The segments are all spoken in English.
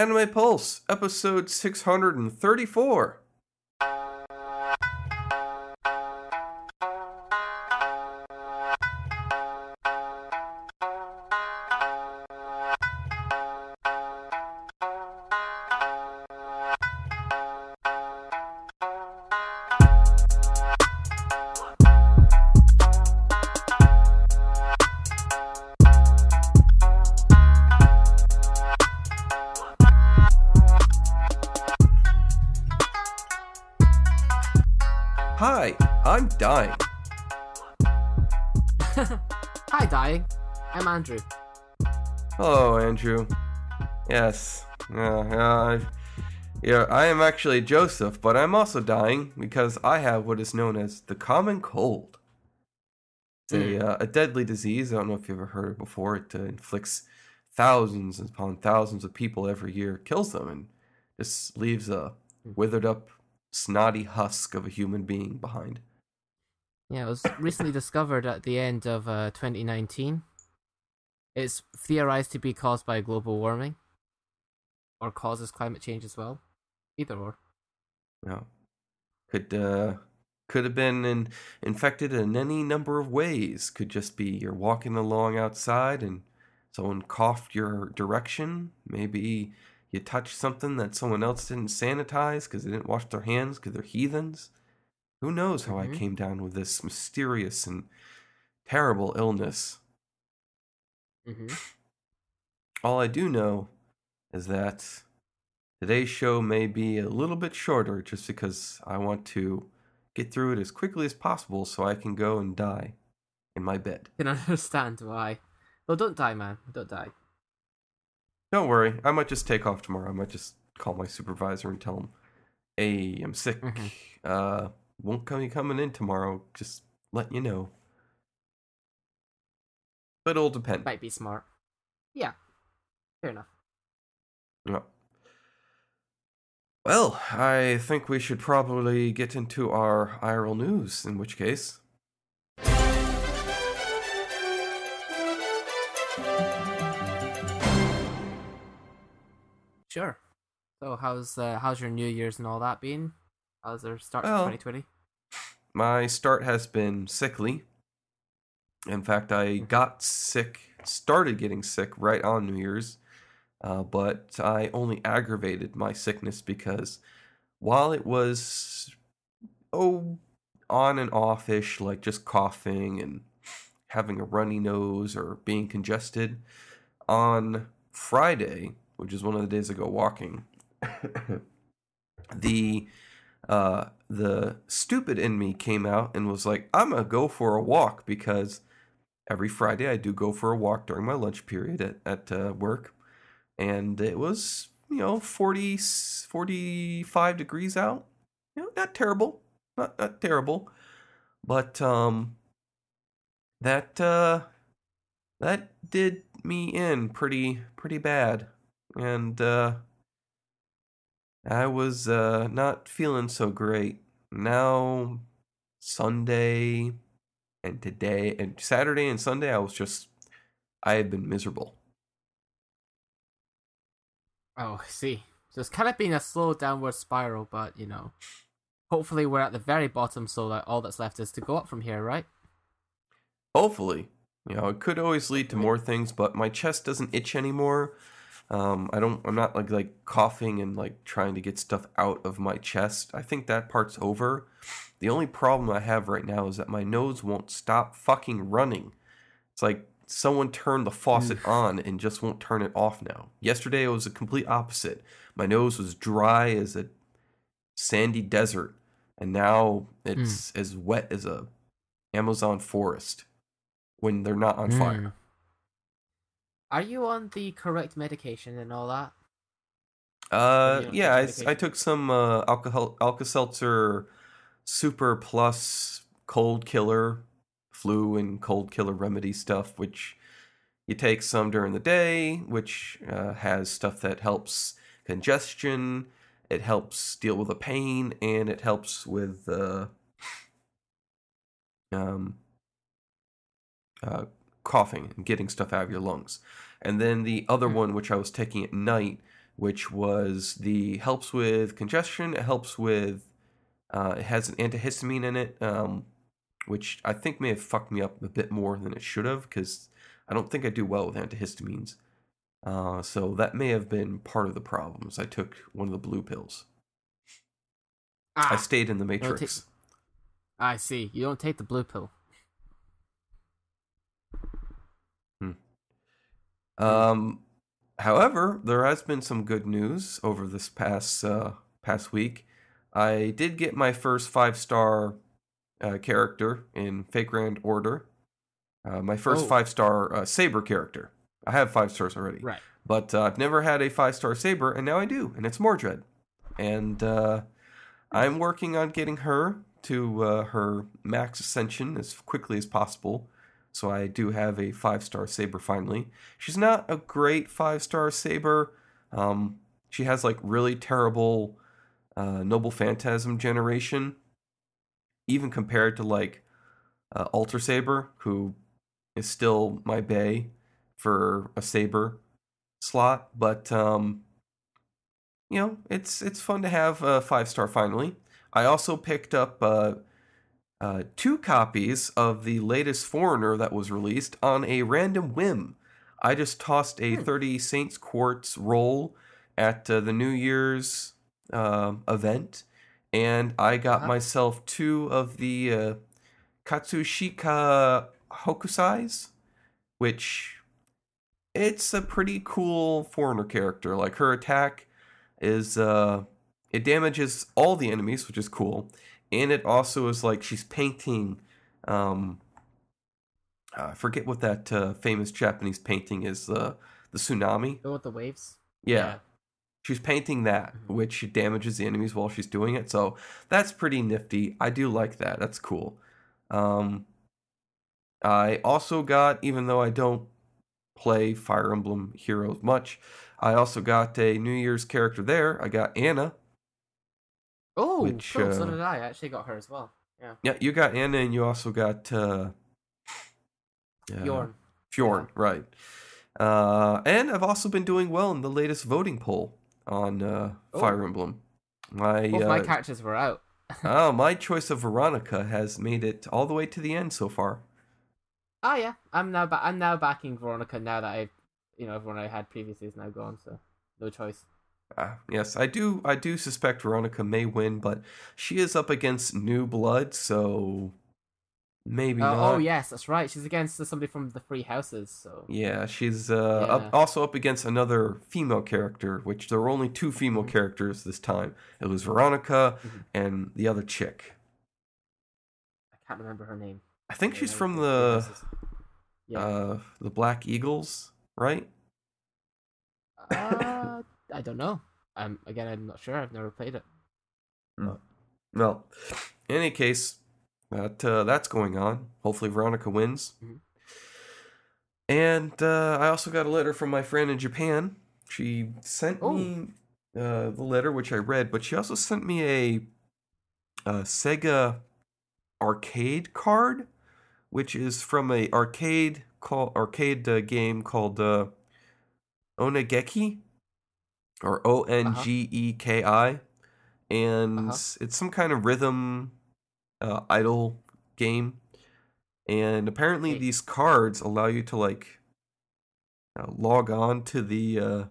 Anime Pulse, episode 634. Yeah, I am actually Joseph, but I'm also dying because I have what is known as the common cold. It's a, uh, a deadly disease. I don't know if you've ever heard it before. It uh, inflicts thousands upon thousands of people every year, kills them, and just leaves a withered up, snotty husk of a human being behind. Yeah, it was recently discovered at the end of uh, 2019. It's theorized to be caused by global warming, or causes climate change as well. Either or. No. Could uh could have been in, infected in any number of ways. Could just be you're walking along outside and someone coughed your direction. Maybe you touched something that someone else didn't sanitize because they didn't wash their hands because they're heathens. Who knows how Mhm. I came down with this mysterious and terrible illness? Mm-hmm. All I do know is that today's show may be a little bit shorter just because I want to get through it as quickly as possible so I can go and die in my bed. Can understand why. Well, don't die, man. Don't die. Don't worry, I might just take off tomorrow. I might just call my supervisor and tell him, "Hey, I'm sick. Mhm. Uh, won't come coming in tomorrow. Just let you know." But it'll depend. Might be smart. Yeah. Fair enough. Yeah. Well, I think we should probably get into our IRL news, in which case. Sure. So, how's uh, how's your New Year's and all that been? How's your start to 2020? My start has been sickly. In fact, I got sick, started getting sick right on New Year's, uh, but I only aggravated my sickness because while it was, oh, on and off ish, like just coughing and having a runny nose or being congested, on Friday, which is one of the days I go walking, the uh, the stupid in me came out and was like, I'm gonna go for a walk because every Friday I do go for a walk during my lunch period at, at uh, work. And it was, you know, 40, 45 degrees out. You know, not terrible. Not, not terrible. But, um, that, uh, that did me in pretty, pretty bad. And, uh, I was uh, not feeling so great. Now, Sunday and today and Saturday and Sunday, I was just, I had been miserable. Oh, see. So it's kind of been a slow downward spiral, but you know, hopefully we're at the very bottom, so that all that's left is to go up from here, right? Hopefully, you know, it could always lead to more things, but my chest doesn't itch anymore. Um, I don't, I'm not like like coughing and like trying to get stuff out of my chest. I think that part's over. The only problem I have right now is that my nose won't stop fucking running. It's like someone turned the faucet on and just won't turn it off now. Yesterday it was the complete opposite. My nose was dry as a sandy desert, and now it's as wet as a Amazon forest when they're not on fire. Mm. Are you on the correct medication and all that? Uh, yeah, I, I took some uh, alcohol Alka Seltzer Super Plus Cold Killer, flu and cold killer remedy stuff, which you take some during the day, which uh, has stuff that helps congestion, it helps deal with the pain, and it helps with uh, um, uh, coughing and getting stuff out of your lungs. And then the other Hmm. one, which I was taking at night, which was the helps with congestion. It helps with uh, it has an antihistamine in it, um, which I think may have fucked me up a bit more than it should have because I don't think I do well with antihistamines. Uh, so that may have been part of the problems. I took one of the blue pills. I Ah, stayed in the matrix. I see. You don't take the blue pill. Hmm. Um, however, there has been some good news over this past uh, past week. I did get my first five star uh, character in Fate Grand Order. Uh, my first Oh. five star uh, Saber character. I have five stars already, Right. but uh, I've never had a five star Saber, and now I do, and it's Mordred. And uh, I'm working on getting her to uh, her max ascension as quickly as possible. So I do have a five star saber finally. She's not a great five star saber. Um, she has like really terrible uh, noble phantasm generation, even compared to like uh, Alter Saber, who is still my bay for a saber slot. But um, you know, it's it's fun to have a five star finally. I also picked up uh, uh, two copies of the latest Foreigner that was released on a random whim. I just tossed a Hmm. 30 Saints Quartz roll at uh, the New Year's um event, and I got Uh-huh. myself two of the uh, Katsushika Hokusais, which it's a pretty cool Foreigner character. Like her attack is uh, it damages all the enemies, which is cool and it also is like she's painting um I forget what that uh, famous Japanese painting is uh, the tsunami Go with the waves. yeah. She's painting that Mhm. which damages the enemies while she's doing it so that's pretty nifty I do like that that's cool um I also got even though I don't play Fire Emblem Heroes much I also got a New Year's character there I got Anna Oh, Which, cool. so uh, did I. I actually got her as well. Yeah. Yeah, you got Anna, and you also got uh, uh, Bjorn. Fjorn, right? Uh, and I've also been doing well in the latest voting poll on uh, Oh. Fire Emblem. My Both my uh, characters were out. oh, my choice of Veronica has made it all the way to the end so far. Oh yeah, I'm now ba- I'm now backing Veronica now that I, you know, everyone I had previously is now gone, so no choice. Uh, yes, I do. I do suspect Veronica may win, but she is up against New Blood, so maybe Uh, not. oh yes, that's right. She's against somebody from the Three Houses. So Yeah, she's uh, up, also up against another female character, which there were only two female Mhm. characters this time. It was Veronica Mhm. and the other chick. I can't remember her name. I think Yeah, she's from the Yeah. uh, the Black Eagles, right? Uh, I don't know. Um, again, I'm not sure. I've never played it. No. Well, in any case, that uh, that's going on. Hopefully, Veronica wins. Mhm. And uh, I also got a letter from my friend in Japan. She sent Oh. me uh, the letter, which I read, but she also sent me a, a Sega arcade card, which is from a arcade call arcade uh, game called uh, Ongeki, or O N G E K I, and Uh-huh. it's some kind of rhythm uh, idol game. And apparently, these cards allow you to like uh, log on to the uh,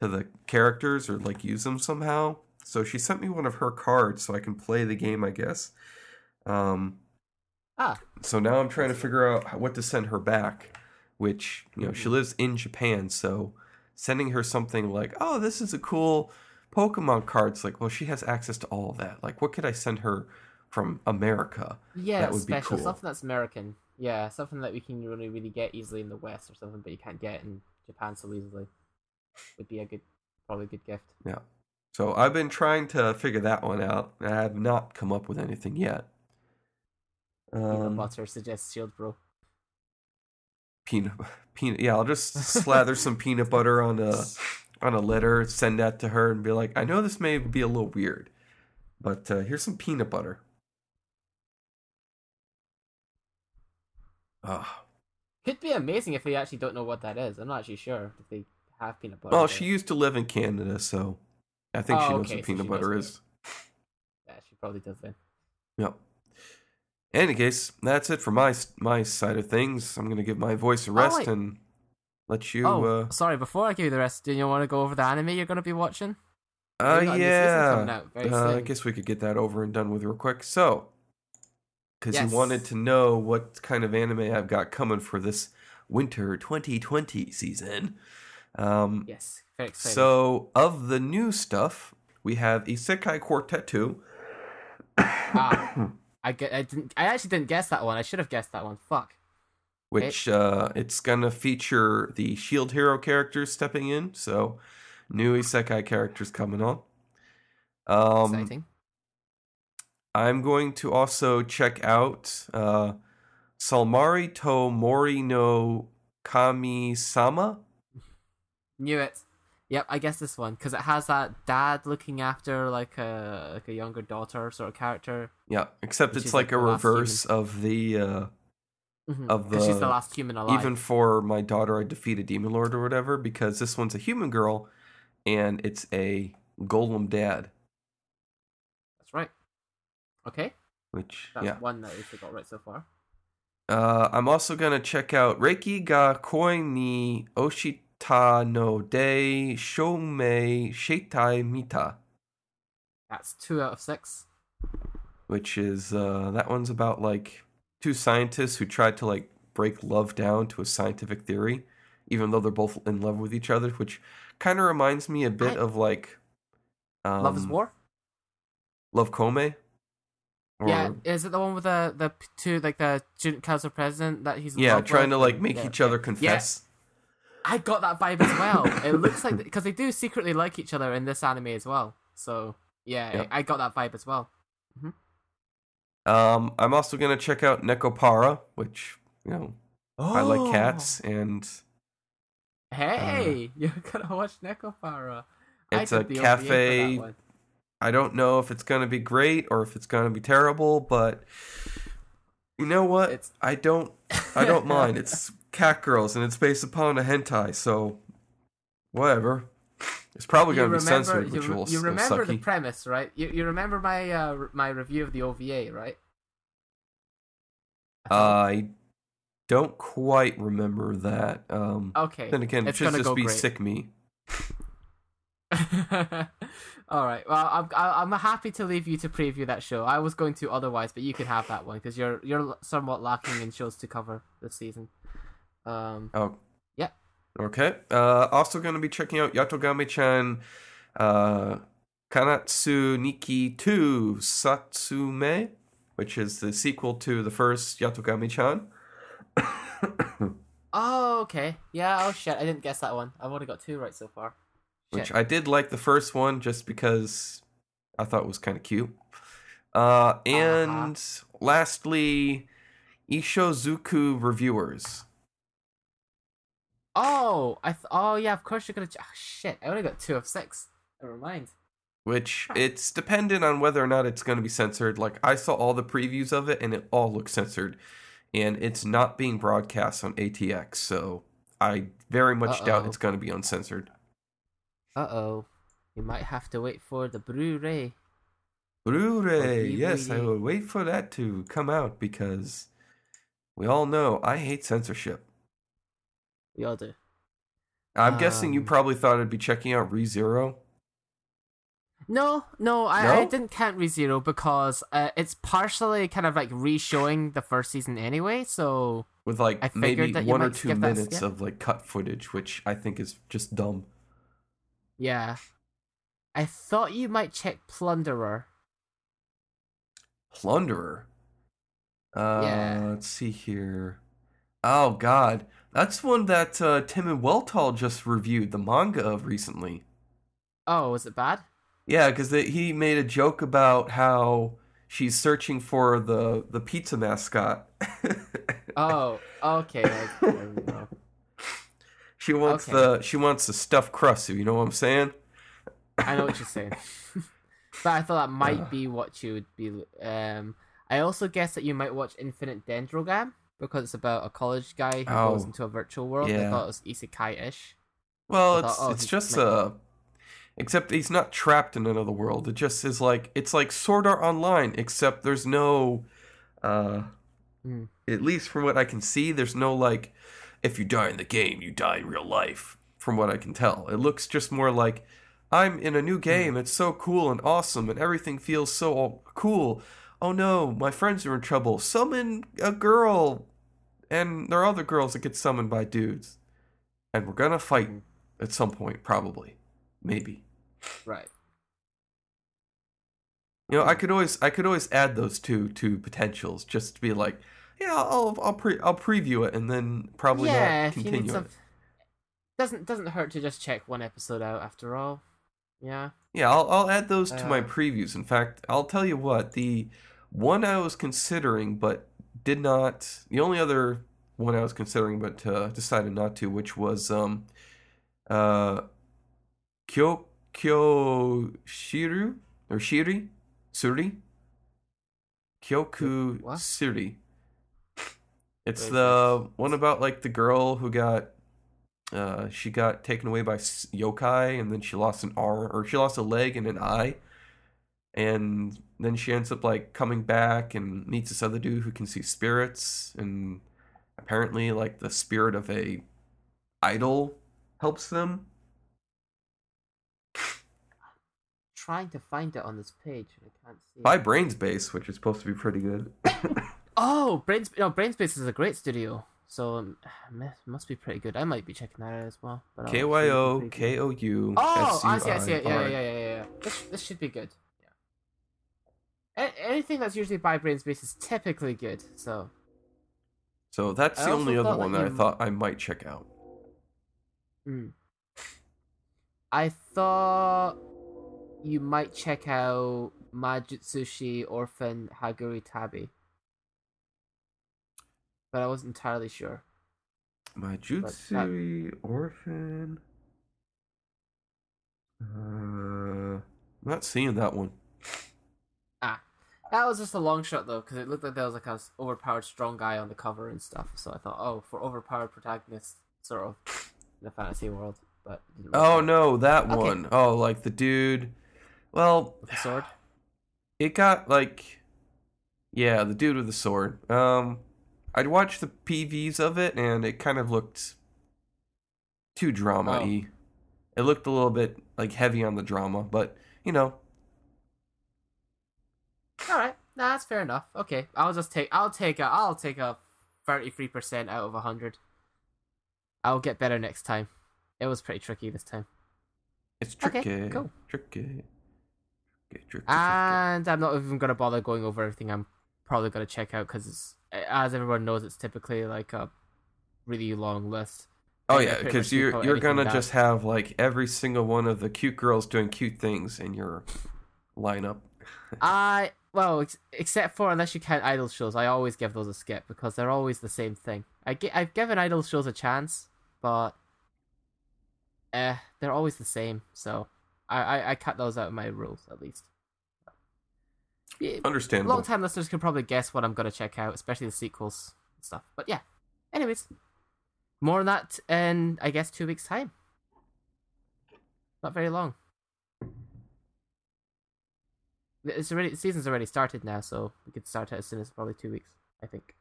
to the characters or like use them somehow. So she sent me one of her cards so I can play the game, I guess. Um, Ah, so now I'm trying to figure out what to send her back, which, you know, she Mhm. lives in Japan, so sending her something like, "Oh, this is a cool Pokemon card." It's like, well, she has access to all of that. Like, what could I send her from America? yeah, That would be cool. Something that's American. Yeah, something that we can really, really get easily in the West or something, but you can't get in Japan so easily. Would be a good, probably a good gift. Yeah. So I've been trying to figure that one out. I have not come up with anything yet. Peanut Um, butter suggests Shield Bro. peanut peanut yeah i'll just slather some peanut butter on a on a letter send that to her and be like i know this may be a little weird but uh, here's some peanut butter ah Could be amazing if they actually don't know what that is. I'm not actually sure if they have peanut butter. Well, she used to live in Canada, so I think she Oh, knows okay, what so peanut butter is. Yeah, she probably does then. Yep. In any case, that's it for my my side of things. I'm gonna give my voice a rest Oh, and let you. oh, uh, sorry. Before I give you the rest, do you want to go over the anime you're going to be watching? uh, we got a new season coming yeah. Uh, I guess we could get that over and done with real quick. So, because Yes. you wanted to know what kind of anime I've got coming for this winter 2020 season. Um, Yes, very excited. So, of the new stuff, we have Isekai Quartet 2. ah, I get. I didn't. I actually didn't guess that one. I should have guessed that one. Fuck. which uh, it's gonna feature the Shield Hero characters stepping in. So, new Isekai characters coming on. Um, Exciting. I'm going to also check out uh, Somali to Mori no Kami Sama. Knew it. Yep, I guess this one because it has that dad looking after like a like a younger daughter sort of character. Yeah, except it's like like a the reverse of the. Uh, Mhm, Of 'cause she's the- the last human alive. even for my daughter, I defeat a demon lord or whatever because this one's a human girl, and it's a golem dad. Okay, Which that's yeah, one that we've got right so far. Uh, I'm also gonna check out Rikei ga koi ni ochita no de shoumei shite mita, That's two out of six. which is uh, that one's about like two scientists who tried to like break love down to a scientific theory, even though they're both in love with each other, which kind of reminds me a bit I- of like um, Love is War. Love Kome. Or, yeah, is it the one with the the two like the student council president that he's yeah, trying with? to like make Yeah, each other confess. I got that vibe as well. it looks like because they do secretly like each other in this anime as well. So yeah, Yep. I, I got that vibe as well. Um, I'm also gonna check out Nekopara, which you know I Oh. like cats, and Hey, you're gonna watch Nekopara. I it's a the OVA for that cafe. I don't know if it's gonna be great or if it's gonna be terrible, but you know what? It's I don't. I don't mind. It's cat girls, and it's based upon a hentai, so whatever. It's probably gonna be remember, censored, which will, you remember the premise, right? You you remember my uh my review of the OVA, right? I I don't quite remember that. Um, okay. then again, it should just be great. sick me. All right. Well, I'm I'm happy to leave you to preview that show. I was going to otherwise, but you can have that one because you're you're somewhat lacking in shows to cover this season. Um. Oh. Yeah. Okay. Uh, also going to be checking out Yatogame-chan uh, Kansatsu Nikki 2 Satsume, which is the sequel to the first Yatogame-chan. Oh, okay. Yeah. Oh shit! I didn't guess that one. I've only got two right so far. Which Shit. I did like the first one just because I thought it was kind of cute. Uh, and lastly, Ishuzoku Reviewers. Oh, I. Th- oh yeah. Of course you're gonna. Ch- oh, shit! I only got two of six. Never mind. which it's dependent on whether or not it's going to be censored. Like I saw all the previews of it and it all looks censored, and it's not being broadcast on ATX, so I very much doubt Uh-oh. it's going to be uncensored. Uh oh. You might have to wait for the Blu-ray. Blu-ray, yes, I will wait for that to come out because we all know I hate censorship. We all do. I'm guessing you Um, probably thought I'd be checking out ReZero. No, no, I, I No? didn't count ReZero because uh, it's partially kind of like re-showing the first season anyway. So With like I maybe figured that you one or two minutes of like cut footage, which I think is just dumb. Yeah, I thought you might check Plunderer. Plunderer. Uh, Yeah. Let's see here. Oh God, that's one that uh, Tim and Welltall just reviewed the manga of recently. Oh, was it bad? Yeah, because he made a joke about how she's searching for the the pizza mascot. Oh, okay. I- there we go. She wants Okay. the she wants the stuffed crust. You know what I'm saying? I know what you're saying, but I thought that might Ugh. be what you would be. Um, I also guess that you might watch Infinite Dendrogram because it's about a college guy who goes Oh, into a virtual world. I thought it was isekai-ish. Well, it's oh, it's just might- uh except he's not trapped in another world. It just is like it's like Sword Art Online, except there's no uh Hmm. at least from what I can see, there's no like if you die in the game, you die in real life, from what I can tell. It looks just more like I'm in a new game, it's so cool and awesome and everything feels so cool. Oh no, my friends are in trouble. Summon a girl and there are other girls that get summoned by dudes. And we're gonna fight Mhm. at some point, probably. Maybe. Right. You know, I could always I could always add those two to potentials just to be like, yeah, I'll I'll pre I'll preview it and then probably yeah, not if you need continue some. it. Doesn't doesn't hurt to just check one episode out after all. Yeah. Yeah, I'll I'll add those to my Uh, previews. In fact, I'll tell you what, the one I was considering but did not the only other one I was considering but uh, decided not to, which was um uh Kyo Kyo Shiru or Shiri? Suri? Kyoku What? Suri. It's the one about like the girl who got uh she got taken away by yokai and then she lost an arm or she lost a leg and an eye and then she ends up like coming back and meets this other dude who can see spirits and apparently like the spirit of a idol helps them Trying to find it on this page. I can't see. by Brain's Base which is supposed to be pretty good Oh, Brains. No, Brain's Base is a great studio. So um, must be pretty good. I might be checking that out as well. But I'll show you the k-y-o preview. Oh, I see, I see it. Yeah, yeah, yeah, yeah. This, this should be good. Yeah. Anything that's usually by Brain's Base is typically good. So so that's the only other one that that I thought I might check out Mm. I thought you might check out Majutsushi Orphen Hagure Tabi. But I wasn't entirely sure. My Jutsui Orphan. Uh, I'm not seeing that one. Ah, that was just a long shot though, because it looked like there was like a overpowered strong guy on the cover and stuff. So I thought, oh, for overpowered protagonists, sort of in the fantasy world. But Oh out. no, that Okay. one. Oh, like the dude. Well, With the sword. it got like, yeah, the dude with the sword. Um, I'd watched the PVs of it, and it kind of looked too drama-y. Oh. It looked a little bit like heavy on the drama, but you know, All right, nah, that's fair enough. Okay, I'll just take. I'll take a. I'll take a thirty-three percent out of hundred. I'll get better next time. It was pretty tricky this time, it's Okay, tricky, cool. tricky, tricky, tricky, tricky. and I'm not even gonna bother going over everything. I'm probably gonna check out because, as everyone knows, it's typically like a really long list. Oh yeah, because you're you're gonna just have like every single one of the cute girls doing cute things in your lineup. I well, ex- except for unless you count idol shows, I always give those a skip because they're always the same thing. I I've given idol shows a chance, but eh, they're always the same. So I I, I cut those out of my rules at least. Yeah, Understandable. long time listeners can probably guess what I'm gonna check out, especially the sequels and stuff. But yeah, anyways, more on that in I guess two weeks' time. Not very long. It's already the season's already started now, so we could start it as soon as probably two weeks. I think.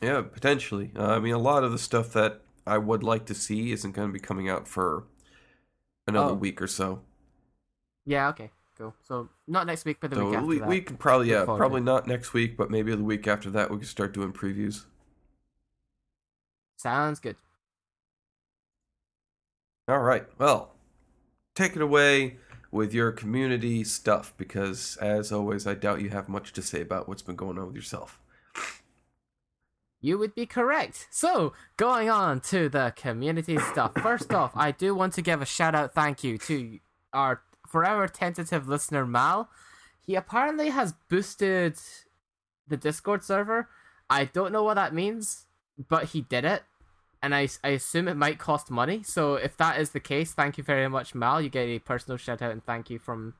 Yeah, potentially. Uh, I mean, a lot of the stuff that I would like to see isn't going to be coming out for another Oh. week or so. Yeah. Okay. Cool. So not next week, but the So week after we, that. we could probably, yeah, probably not next week, but maybe the week after that we can start doing previews. Sounds good. All right. Well, take it away with your community stuff because, as always, I doubt you have much to say about what's been going on with yourself. You would be correct. So, going on to the community stuff. First off, I do want to give a shout out thank you to our forever tentative listener, Mal. He apparently has boosted the Discord server. I don't know what that means, but he did it. And I, I assume it might cost money. So, if that is the case, thank you very much, Mal. You get a personal shout out and thank you from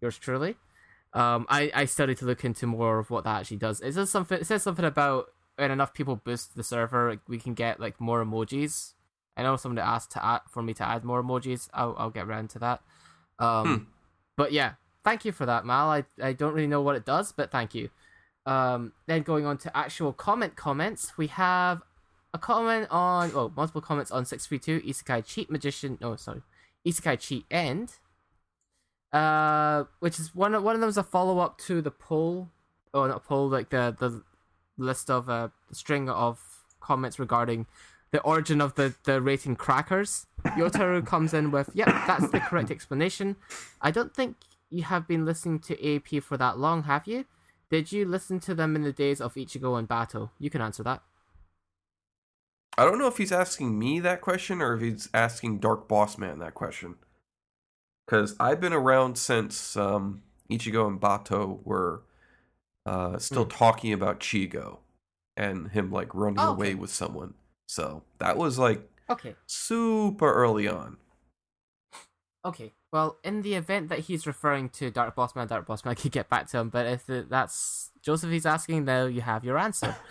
yours truly. Um, I, I started to look into more of what that actually does. It says something. It says something about when enough people boost the server, like, we can get like more emojis. I know somebody asked to add, for me to add more emojis. I'll, I'll get around to that. Um, Hmm. But yeah, thank you for that, Mal. I, I don't really know what it does, but thank you. Um, then going on to actual comment comments, we have a comment on, well, multiple comments on 632 Isekai Cheat Magician. No, sorry. Isekai Cheat End. Uh, which is one of, one of them is a follow up to the poll. Oh, not a poll, like the, the list of uh, string of comments regarding the origin of the, the rating crackers. Yotaru comes in with, yep, that's the correct explanation. I don't think you have been listening to AP for that long, have you? Did you listen to them in the days of Ichigo and Bato? You can answer that. I don't know if he's asking me that question or if he's asking Dark Boss Man that question. Because I've been around since um, Ichigo and Bato were uh, still Hmm. talking about Chigo and him like running Oh, away with someone. So that was like Okay. super early on. Okay. Well, in the event that he's referring to Dark Bossman, Dark Bossman, I could get back to him. But if that's Joseph he's asking, now you have your answer.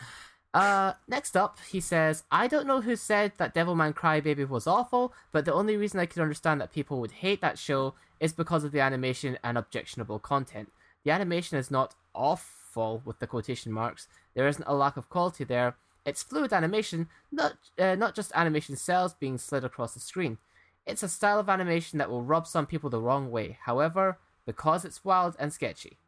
Uh, next up, he says, I don't know who said that Devilman Crybaby was awful, but the only reason I could understand that people would hate that show is because of the animation and objectionable content. The animation is not awful with the quotation marks. There isn't a lack of quality there. It's fluid animation, not uh, not just animation cells being slid across the screen. It's a style of animation that will rub some people the wrong way, however, because it's wild and sketchy.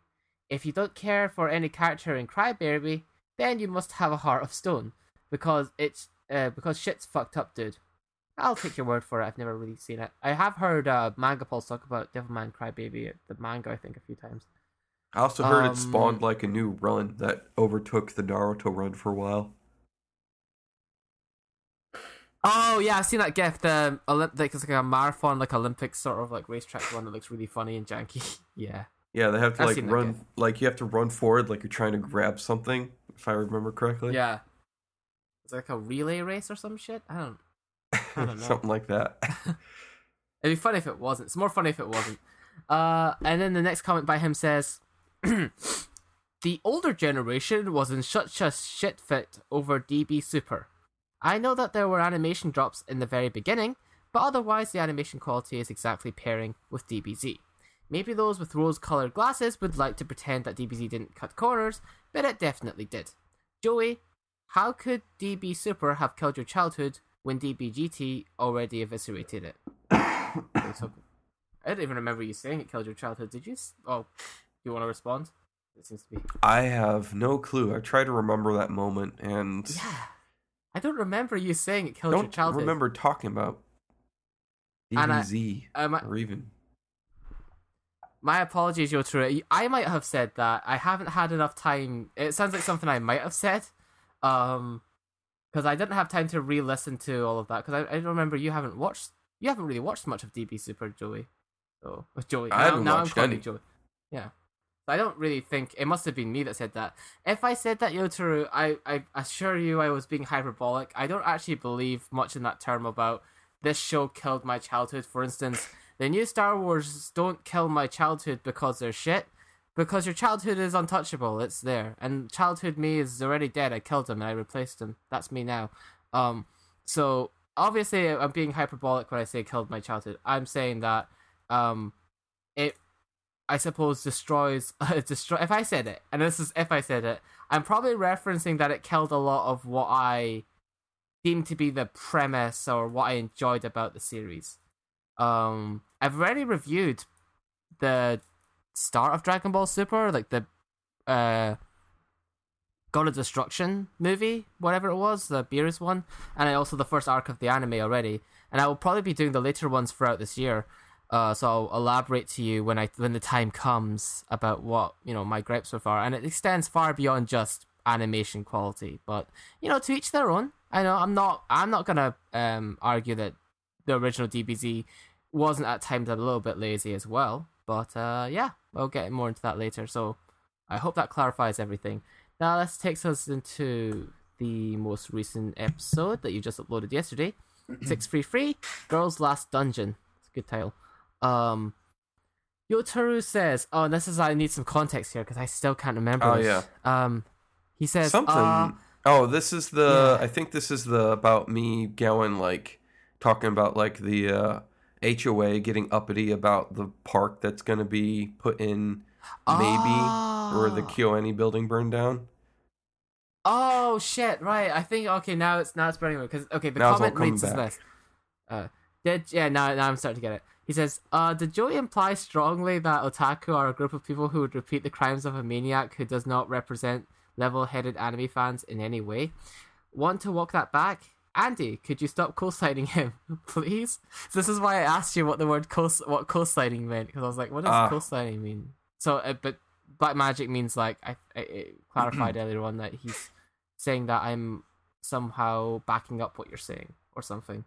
If you don't care for any character in Crybaby, then you must have a heart of stone, because it's uh, because shit's fucked up, dude. I'll take your word for it. I've never really seen it. I have heard uh, Manga Pulse talk about Devilman Crybaby, the manga, I think, a few times. I also heard Um, it spawned like a new run that overtook the Naruto run for a while. Oh yeah, I've seen that GIF. The Olympic, it's like a marathon, like Olympic sort of like racetrack one that looks really funny and janky. yeah. Yeah, they have to I've like run like you have to run forward like you're trying to grab something, if I remember correctly. Yeah. It's like a relay race or some shit. I don't. I don't know. something like that. It'd be funny if it wasn't. It's more funny if it wasn't. Uh, and then the next comment by him says, "The older generation was in such a shit fit over DB Super. I know that there were animation drops in the very beginning, but otherwise the animation quality is exactly pairing with DBZ. Maybe those with rose-colored glasses would like to pretend that DBZ didn't cut corners, but it definitely did. Joey, how could DB Super have killed your childhood when DBGT already eviscerated it?" I don't even remember you saying it killed your childhood. Did you? Oh, you want to respond? It seems to be. I have no clue. I try to remember that moment and Yeah, I don't remember you saying it killed your childhood. don't remember talking about And I- DBZ Um, or even My apologies, Yotaro. I might have said that. I haven't had enough time. It sounds like something I might have said. Um, because I didn't have time to re-listen to all of that. Because I, I don't remember you haven't watched. You haven't really watched much of DB Super, Joey. So Joey, I now, haven't now I'm watched any. Joey. Yeah. I don't really think it must have been me that said that. If I said that, Yotaro, I, I assure you I was being hyperbolic. I don't actually believe much in that term about this show killed my childhood. For instance, the new Star Wars don't kill my childhood because they're shit. Because your childhood is untouchable. It's there. And childhood me is already dead. I killed him and I replaced him. That's me now. Um so obviously I'm being hyperbolic when I say killed my childhood. I'm saying that um it I suppose destroys destroy if I said it, and this is if I said it, I'm probably referencing that it killed a lot of what I deemed to be the premise or what I enjoyed about the series. Um, I've already reviewed the start of Dragon Ball Super, like the uh God of Destruction movie, whatever it was, the Beerus one, and I also the first arc of the anime already. And I will probably be doing the later ones throughout this year. Uh, so I'll elaborate to you when I when the time comes about what you know my gripes so far, and it extends far beyond just animation quality. But you know, to each their own. I know I'm not I'm not gonna um argue that the original DBZ wasn't at times a little bit lazy as well. But uh, yeah, we'll get more into that later. So I hope that clarifies everything. Now let's take us into the most recent episode that you just uploaded yesterday. Six Free Free Girls Last Dungeon. It's a good title. Um, Yotaru says, "Oh, this is I need some context here because I still can't remember." Oh, this. Um, he says something. uh, oh, this is the. yeah. I think this is the about me going like talking about like the uh, HOA getting uppity about the park that's going to be put in maybe or the Oh. KyoAni building burned down. Oh shit! Right, I think okay now it's now it's burning because okay the Now comment reads as this. Uh, did yeah now now I'm starting to get it. He says, uh, did Joey imply strongly that otaku are a group of people who would repeat the crimes of a maniac who does not represent level-headed anime fans in any way? Want to walk that back? Andy, could you stop co-signing him, please? So this is why I asked you what the word co what co-signing meant because I was like, what does Ah. co-signing mean? So, uh, but Black Magic means like I, I clarified earlier on that he's saying that I'm somehow backing up what you're saying or something.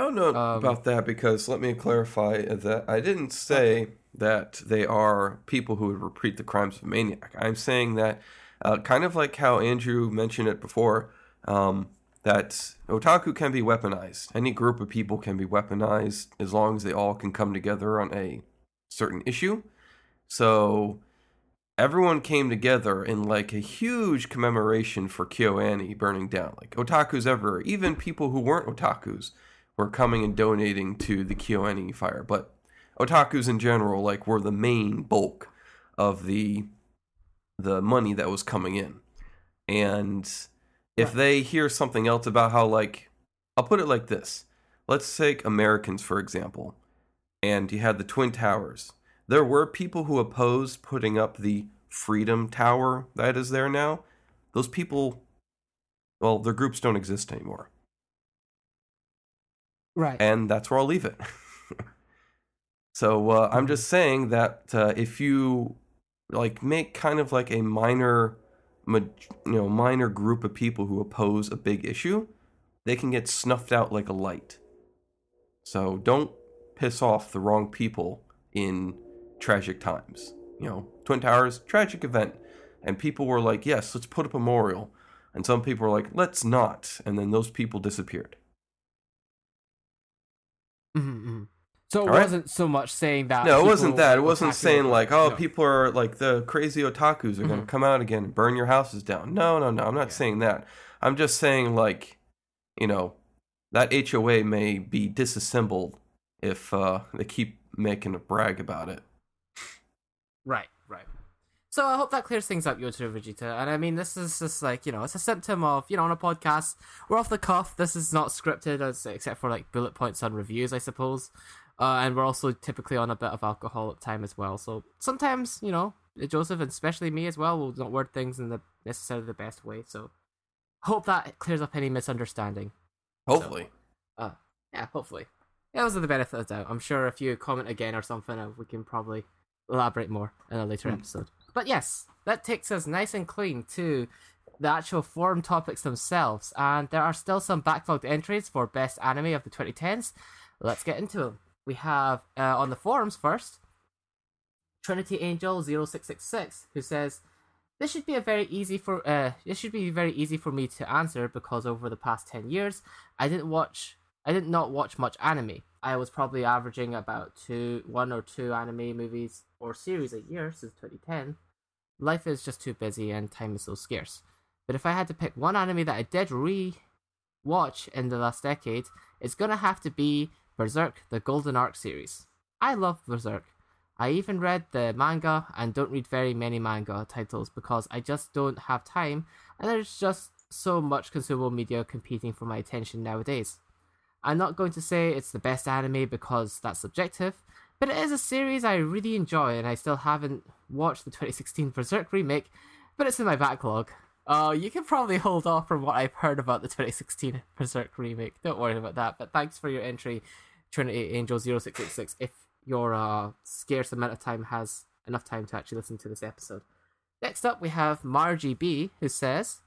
I don't know Um, about that because let me clarify that I didn't say that they are people who would repeat the crimes of a maniac. I'm saying that, uh, kind of like how Andrew mentioned it before, um, that otaku can be weaponized. Any group of people can be weaponized as long as they all can come together on a certain issue. So everyone came together in like a huge commemoration for KyoAni burning down. Like otakus everywhere, even people who weren't otakus were coming and donating to the KyoAni fire. But otakus in general, like, were the main bulk of the the money that was coming in. And if Right. they hear something else about how, like, I'll put it like this. Let's take Americans, for example, and you had the Twin Towers. There were people who opposed putting up the Freedom Tower that is there now. Those people, well, their groups don't exist anymore Right. and that's where I'll leave it. so uh, I'm just saying that uh, if you like make kind of like a minor, you know, minor group of people who oppose a big issue, they can get snuffed out like a light. So don't piss off the wrong people in tragic times. You know, Twin Towers, tragic event, and people were like, "Yes, let's put up a memorial," and some people were like, "Let's not," and then those people disappeared. Mm-hmm. So it All right. wasn't so much saying that. No, it wasn't that. It wasn't saying like, oh, no. people are like the crazy otakus are going to come out again and burn your houses down. No, no, no. I'm not Yeah. saying that. I'm just saying like, you know, that HOA may be disassembled if uh, they keep making a brag about it. Right. So I hope that clears things up, Yotaro Vegeta. And I mean, this is just like, you know, it's a symptom of, you know, on a podcast, we're off the cuff. This is not scripted, as, except for like bullet points on reviews, I suppose. Uh, and we're also typically on a bit of alcohol at time as well. So sometimes, you know, Joseph and especially me as well will not word things in the necessarily the best way. So hope that clears up any misunderstanding. Hopefully. Uh, yeah, hopefully. Yeah, those are the benefit of the doubt. I'm sure if you comment again or something, uh, we can probably elaborate more in a later Hmm. episode. But yes, that takes us nice and clean to the actual forum topics themselves. And there are still some backlogged entries for best anime of the 2010s. Let's get into them. We have uh, on the forums first Trinity Angel 0666 who says this should be a very easy for uh this should be very easy for me to answer because over the past 10 years I didn't watch I did not watch much anime. I was probably averaging about two one or two anime movies or series a year since 2010. Life is just too busy and time is so scarce. But if I had to pick one anime that I did re watch in the last decade, it's gonna have to be Berserk, the Golden Arc series. I love Berserk. I even read the manga and don't read very many manga titles because I just don't have time and there's just so much consumable media competing for my attention nowadays. I'm not going to say it's the best anime because that's subjective, but it is a series I really enjoy and I still haven't watched the 2016 Berserk remake, but it's in my backlog. Oh, you can probably hold off from what I've heard about the 2016 Berserk remake. Don't worry about that, but thanks for your entry, Trinity Angel 0666, if your uh, scarce amount of time has enough time to actually listen to this episode. Next up, we have Margie B, who says,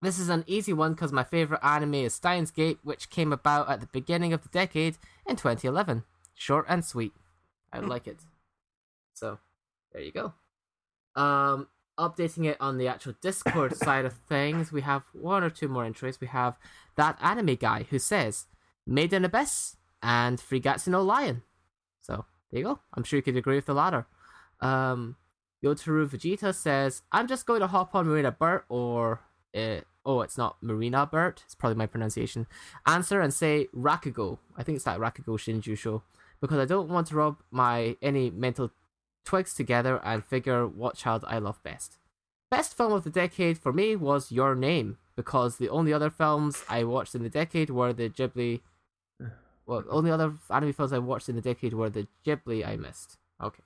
This is an easy one because my favorite anime is Steins Gate, which came about at the beginning of the decade in 2011. Short and sweet. I like it. So, there you go. Um, updating it on the actual Discord side of things, we have one or two more entries. We have that anime guy who says, Made in Abyss and Freegatsu no Lion. So, there you go. I'm sure you could agree with the latter. Um, Yotaru Vegeta says, I'm just going to hop on Marina Burt or uh, oh, it's not Marina Bert. It's probably my pronunciation. Answer and say Rakugo. I think it's that Rakugo Shinju show because I don't want to rub my any mental twigs together and figure what child I love best. Best film of the decade for me was Your Name because the only other films I watched in the decade were the Ghibli. Well, only other anime films I watched in the decade were the Ghibli I missed. Okay.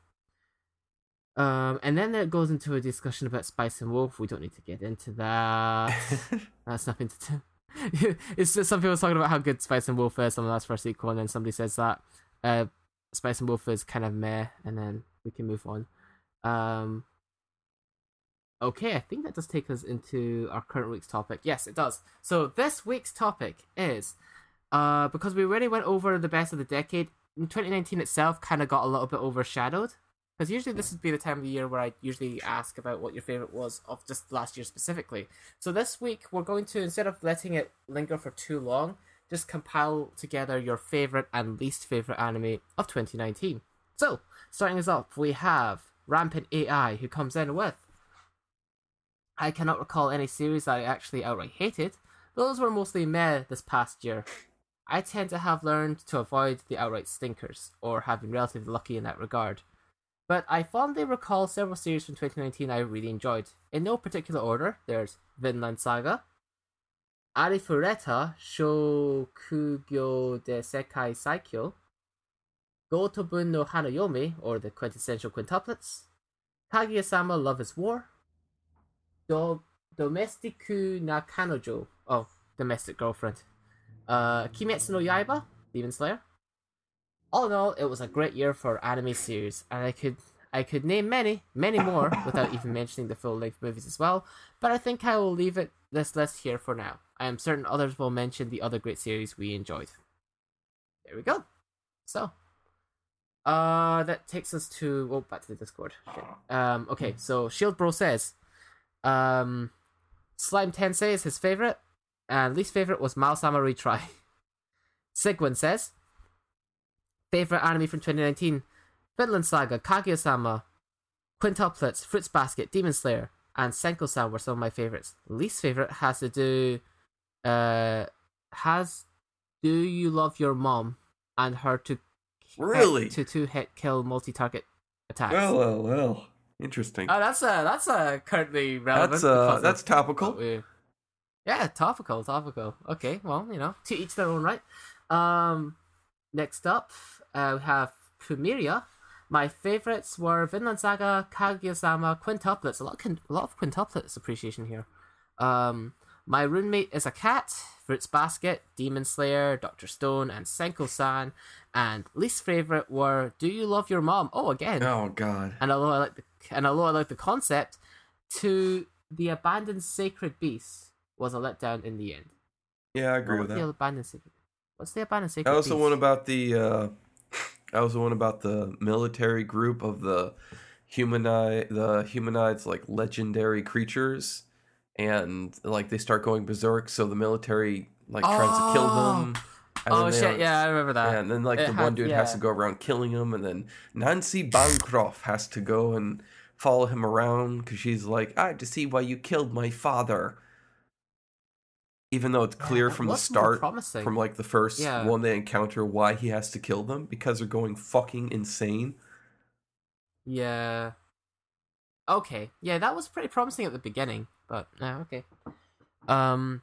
Um, and then it goes into a discussion about Spice and Wolf. We don't need to get into that. That's nothing to do. it's just some people talking about how good Spice and Wolf is on the for a sequel, and then somebody says that uh, Spice and Wolf is kind of meh, and then we can move on. Um, okay, I think that does take us into our current week's topic. Yes, it does. So this week's topic is uh, because we already went over the best of the decade. 2019 itself kind of got a little bit overshadowed because usually this would be the time of the year where I usually ask about what your favorite was of just last year specifically. So this week we're going to instead of letting it linger for too long, just compile together your favorite and least favorite anime of 2019. So starting us off, we have Rampant AI who comes in with. I cannot recall any series that I actually outright hated. Those were mostly meh this past year. I tend to have learned to avoid the outright stinkers, or have been relatively lucky in that regard but I fondly recall several series from 2019 I really enjoyed. In no particular order, there's Vinland Saga, Arifureta Shokugyo de Sekai Saikyo, Gotobun no Hanayome, or the quintessential quintuplets, Kaguya-sama Love is War, Do- Domestiku na Kanojo, oh, Domestic Girlfriend, uh, Kimetsu no Yaiba, Demon Slayer, all in all, it was a great year for anime series, and I could I could name many, many more without even mentioning the full length movies as well. But I think I will leave it this list here for now. I am certain others will mention the other great series we enjoyed. There we go. So, uh, that takes us to oh back to the Discord. Shit. Um, okay, so Shield Bro says, um, Slime Tensei is his favorite, and least favorite was Maou-sama Retry. Sigwin says, Favorite anime from 2019 Vinland Saga, Kaguya sama, Quintuplets, Fruits Basket, Demon Slayer, and Senko san were some of my favorites. Least favorite has to do. Uh, has Do You Love Your Mom and her to. Really? to two hit kill multi target attacks. Well, well, well. Interesting. Oh, that's a that's a currently relevant. that's uh, that's topical. we- Yeah, topical, topical. Okay, well, you know, to each their own, right? Um, next up, uh, we have Pumiria. My favorites were Vinland Saga, Kaguya-sama, Quintuplets. A lot, of a lot of quintuplets appreciation here. Um, my roommate is a cat. Fruits Basket, Demon Slayer, Doctor Stone, and Senko-san. And least favorite were Do You Love Your Mom? Oh, again. Oh God. And although I like the and although I like the concept, to the abandoned sacred beast was a letdown in the end. Yeah, I agree What's with the that. abandoned sacred? What's the abandoned sacred I the beast? one about the. Uh, I was the one about the military group of the humanoid, the humanoids like legendary creatures, and like they start going berserk. So the military like tries to kill them. Oh. and Oh shit! are- Yeah, I remember that. Yeah, and then like It the had- one dude has to go around killing him, and then Nancy Bancroft has to go and follow him around because she's like, I had to see why you killed my father. Even though it's clear that from the start, from like the first Yeah. one they encounter, why he has to kill them because they're going fucking insane. Yeah. Okay. Yeah, that was pretty promising at the beginning, but yeah, okay. Um,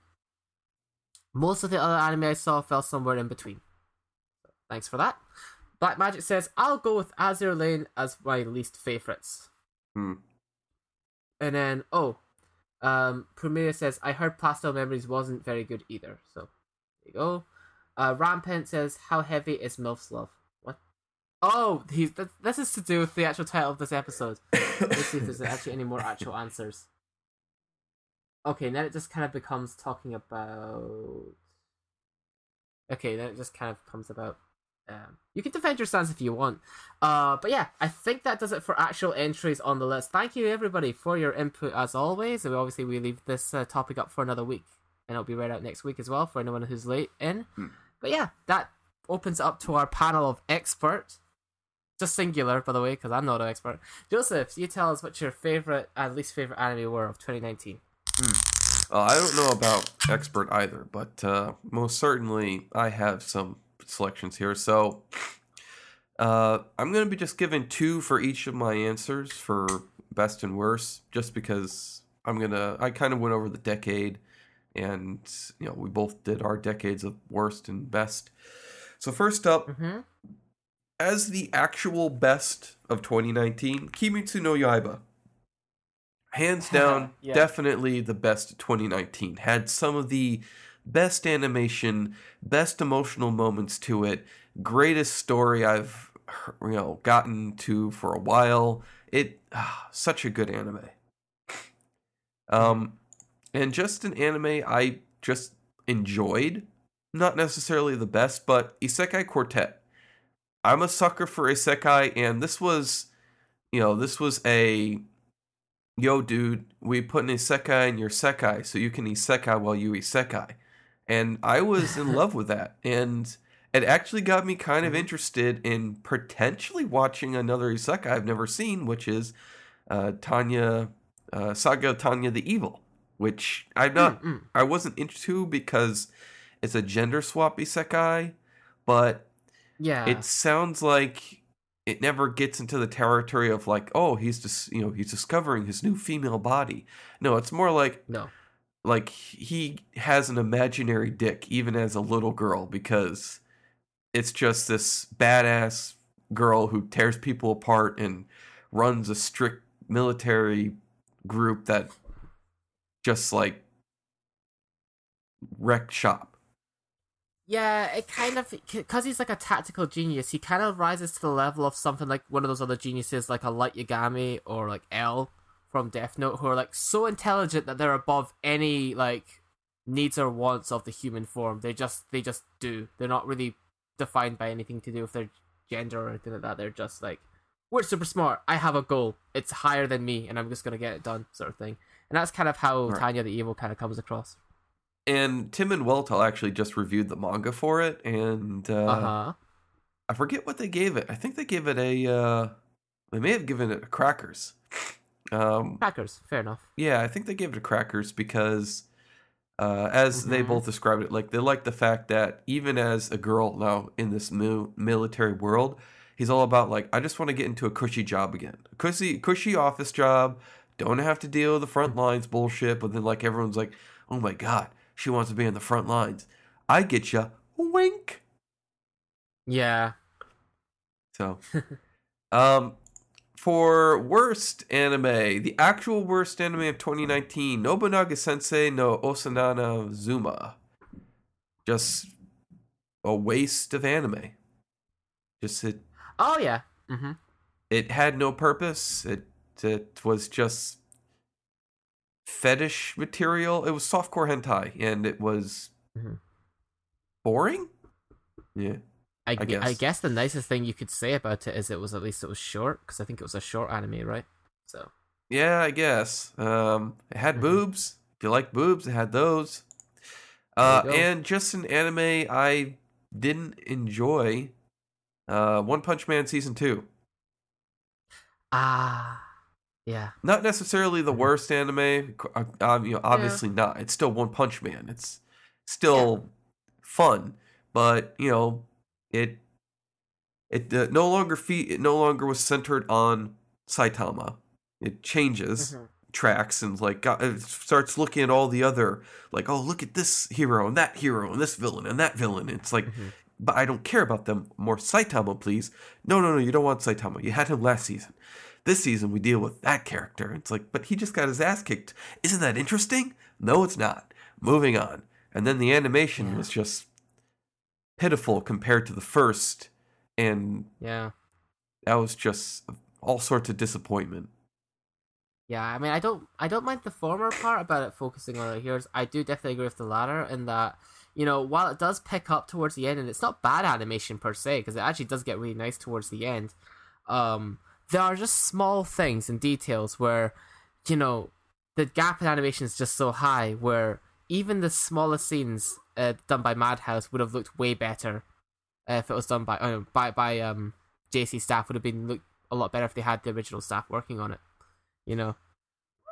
most of the other anime I saw fell somewhere in between. Thanks for that. Black Magic says I'll go with Azur Lane as my least favorites. Hmm. And then oh, um, Premier says I heard Pastel Memories wasn't very good either. So there you go. Uh, Rampant says how heavy is MILF's love? What? Oh, he's th- this is to do with the actual title of this episode. Let's see if there's actually any more actual answers. Okay, then it just kind of becomes talking about. Okay, then it just kind of comes about. Um, you can defend your stance if you want. Uh, but yeah, I think that does it for actual entries on the list. Thank you everybody for your input as always. And obviously we leave this uh, topic up for another week, and it'll be read out next week as well for anyone who's late in. Hmm. But yeah, that opens up to our panel of experts. Just singular, by the way, because I'm not an expert. Joseph, you tell us what your favorite and least favorite anime were of 2019. Uh, I don't know about expert either, but uh, most certainly I have some selections here. So uh, I'm going to be just giving two for each of my answers for best and worst, just because I'm going to, I kind of went over the decade and, you know, we both did our decades of worst and best. So first up, Mm-hmm. as the actual best of 2019, Kimetsu no Yaiba. Hands down, Yeah. definitely the best of 2019. Had some of the best animation, best emotional moments to it, greatest story I've you know gotten to for a while. It ah, such a good anime. Um and just an anime I just enjoyed. Not necessarily the best, but Isekai Quartet. I'm a sucker for isekai, and this was, you know, this was a, yo, dude, we put an isekai in your sekai so you can isekai while you isekai, and I was in love with that, and it actually got me kind of interested in potentially watching another isekai I've never seen, which is uh, Tanya, uh, Saga Tanya the Evil, which I'm not, Mm, mm. I wasn't into because it's a gender swap isekai, but Yeah. it sounds like it never gets into the territory of like oh he's just you know he's discovering his new female body no it's more like no. Like he has an imaginary dick even as a little girl because it's just this badass girl who tears people apart and runs a strict military group that just like wreck shop Yeah, it kind of because he's like a tactical genius. He kind of rises to the level of something like one of those other geniuses, like a Light Yagami or like L from Death Note, who are like so intelligent that they're above any like needs or wants of the human form. They just they just do. They're not really defined by anything to do with their gender or anything like that. They're just like we're super smart. I have a goal. It's higher than me, and I'm just gonna get it done, sort of thing. And that's kind of how Right. Tanya the Evil kind of comes across. and Tim and Weltall actually just reviewed the manga for it, and uh, Uh huh. I forget what they gave it. I think they gave it a. Uh, they may have given it a crackers. Um, Packers, fair enough. yeah, I think they gave it to crackers because, uh, as they Mhm. both described it, like they like the fact that even as a girl now in this mil- military world, he's all about like I just want to get into a cushy job again, a cushy cushy office job. Don't have to deal with the front lines bullshit. But then like everyone's like, oh my god, she wants to be in the front lines. I get you, wink. Yeah. So, um, for worst anime, the actual worst anime of 2019, Nobunaga Sensei no Osanana Zuma. Just a waste of anime. Just it, Oh yeah. Mm-hmm. it had no purpose. It it was just fetish material. It was softcore hentai, and it was Mhm. boring. Yeah. I, gu- I guess. guess the nicest thing you could say about it is it was at least it was short because I think it was a short anime, right? So Yeah, I guess. Um, it had Mhm. boobs. If you like boobs, it had those. Uh, and just an anime I didn't enjoy. Uh, One Punch Man season two. ah, yeah, Not necessarily the Mhm. worst anime. uh, you know, obviously not. It's still One Punch Man. It's still fun, but you know, it it uh, no longer fe- it no longer was centered on Saitama. It changes. Mhm. tracks and like got, it starts looking at all the other like oh look at this hero and that hero and this villain and that villain it's like Mhm. but I don't care about them more Saitama please no no no you don't want Saitama you had him last season this season we deal with that character it's like but he just got his ass kicked isn't that interesting no it's not moving on and then the animation Yeah. was just pitiful compared to the first and yeah, that was just all sorts of disappointment yeah. I mean, I don't, I don't mind the former part about it focusing on the heroes. I do definitely agree with the latter in that you know while it does pick up towards the end and it's not bad animation per se because it actually does get really nice towards the end. Um, there are just small things and details where you know the gap in animation is just so high where even the smallest scenes uh, done by Madhouse would have looked way better uh, if it was done by uh, by by um JC staff would have been looked a lot better if they had the original staff working on it. You know,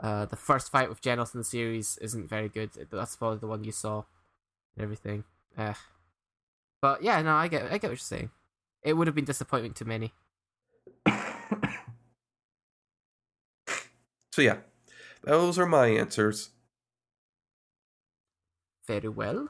Uh, the first fight with Genos in the series isn't very good. That's probably the one you saw. And everything. Uh, but yeah, no, I get I get what you're saying. It would have been disappointing to many. so yeah, those are my answers. Very well.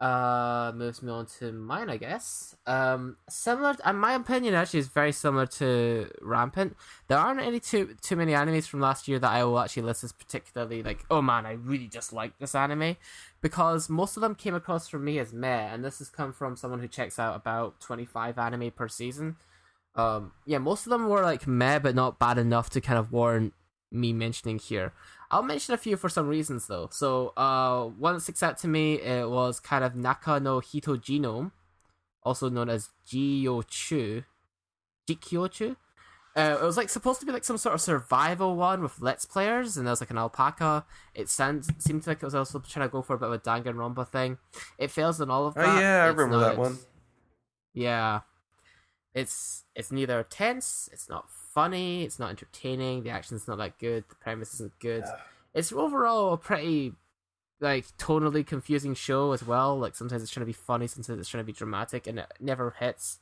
Uh, moves me on to mine, I guess. Um, similar, in my opinion, actually is very similar to Rampant. There aren't any too too many animes from last year that I will actually list as particularly like, oh man, I really just like this anime, because most of them came across for me as meh, and this has come from someone who checks out about twenty five anime per season. Um, yeah, most of them were like meh, but not bad enough to kind of warrant me mentioning here. I'll mention a few for some reasons though. So, uh, one that sticks out to me it was kind of Naka no Hito Genome, also known as Jiochu, Jikyochu. Uh, it was like supposed to be like some sort of survival one with let's players, and there was like an alpaca. It sounds seemed like it was also trying to go for a bit of a Danganronpa thing. It fails in all of that. Oh that. yeah, I It's remember that one. Yeah, it's it's neither tense, it's not funny, it's not entertaining. The action's not that good. The premise isn't good. It's overall a pretty like tonally confusing show as well. Like sometimes it's trying to be funny, sometimes it's trying to be dramatic, and it never hits.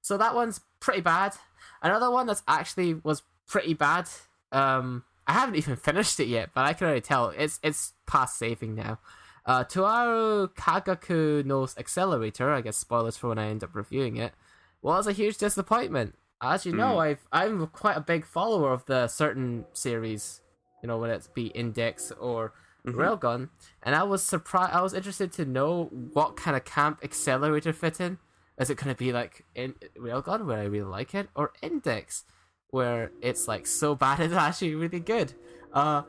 So that one's pretty bad. Another one that's actually was pretty bad. Um, I haven't even finished it yet, but I can already tell it's it's past saving now. Uh, Toaru Kagaku no Accelerator, I guess spoilers for when I end up reviewing it, was a huge disappointment. As you know, I've I'm quite a big follower of the certain series, you know, whether it's be Index or Mhm. Railgun, and I was surprised. I was interested to know what kind of camp Accelerator fit in. Is it going to be like in Railgun, where I really like it, or Index, where it's like so bad it's actually really good? Uh,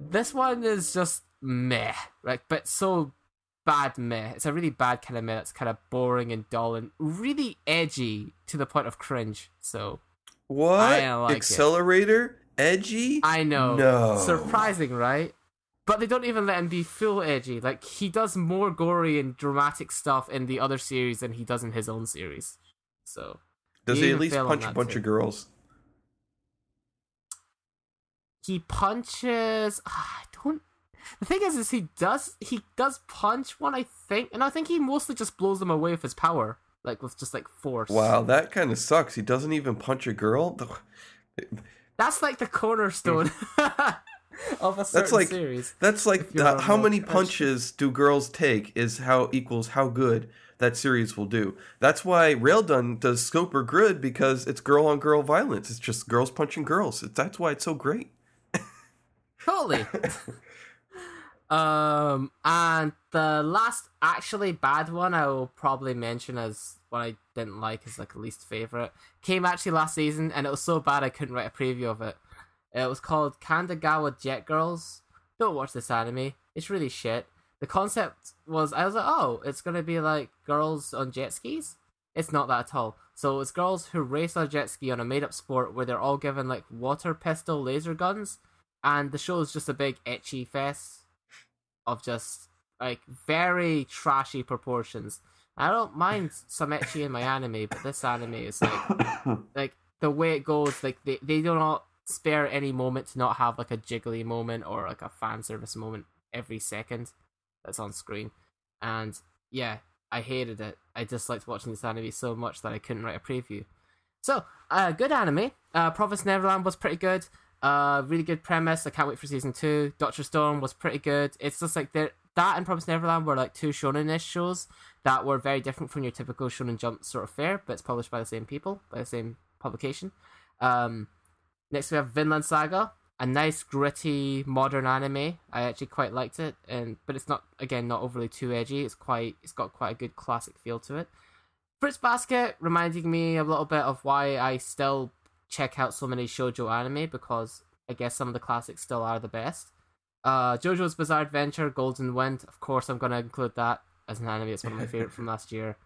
this one is just meh, right? But so bad meh. It's a really bad kind of meh. It's kind of boring and dull and really edgy to the point of cringe. So What like it. accelerator? Edgy? I know, No. surprising, right? But they don't even let him be full edgy. Like he does more gory and dramatic stuff in the other series than he does in his own series. So Does he he at least punch a bunch too. of girls? he punches. I don't. The thing is, is he does he does punch one? I think, and I think he mostly just blows them away with his power, like with just like force. Wow, that kind of sucks. He doesn't even punch a girl. That's like the cornerstone of a certain like- series. That's like the, how many punches do girls take is how equals how good that series will do. That's why Railgun does scope or grid because it's girl on girl violence. It's just girls punching girls. It's, that's why it's so great. Totally. um, and the last actually bad one I will probably mention as what I didn't like is like least favorite came actually last season, and it was so bad I couldn't write a preview of it. It was called Kandagawa Jet Girls. Don't watch this anime. It's really shit. The concept was I was like, oh, it's gonna be like girls on jet skis. It's not that at all. So it's girls who race on a jet ski on a made-up sport where they're all given like water pistol laser guns, and the show is just a big ecchi fest of just like very trashy proportions. I don't mind some ecchi in my anime, but this anime is like like the way it goes. Like they they do not spare any moment to not have like a jiggly moment or like a fan service moment every second that's on screen. And yeah, I hated it. I disliked watching this anime so much that I couldn't write a preview. So, uh, good anime. Uh, Promised Neverland was pretty good. Uh, really good premise. I can't wait for season two. Doctor Stone was pretty good. It's just like that and Promised Neverland were like two shonen-ish shows that were very different from your typical Shonen Jump sort of fare, but it's published by the same people, by the same publication. Um, next we have Vinland Saga, a nice gritty modern anime. I actually quite liked it, and but it's not again not overly too edgy. It's quite it's got quite a good classic feel to it. Fruits Basket reminding me a little bit of why I still check out so many shoujo anime because I guess some of the classics still are the best. Uh, JoJo's Bizarre Adventure, Golden Wind, of course I'm gonna include that as an anime. It's one of my favorite from last year.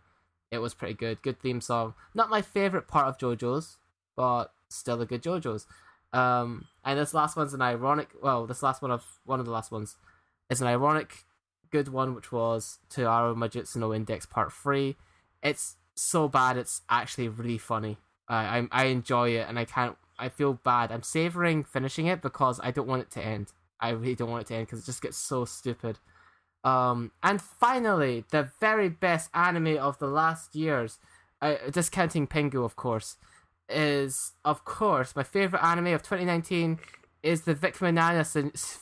It was pretty good, good theme song. Not my favorite part of JoJo's, but still a good JoJo's. Um, and this last one's an ironic. Well, this last one of one of the last ones is an ironic good one, which was To Toaru Majutsu no Index Part Three. It's so bad, it's actually really funny. I I, I enjoy it, and I can't I feel bad. I'm savoring finishing it because I don't want it to end. I really don't want it to end because it just gets so stupid. Um, and finally, the very best anime of the last years, uh, discounting Pingu, of course, is of course my favorite anime of 2019 is the Vic Mignogna,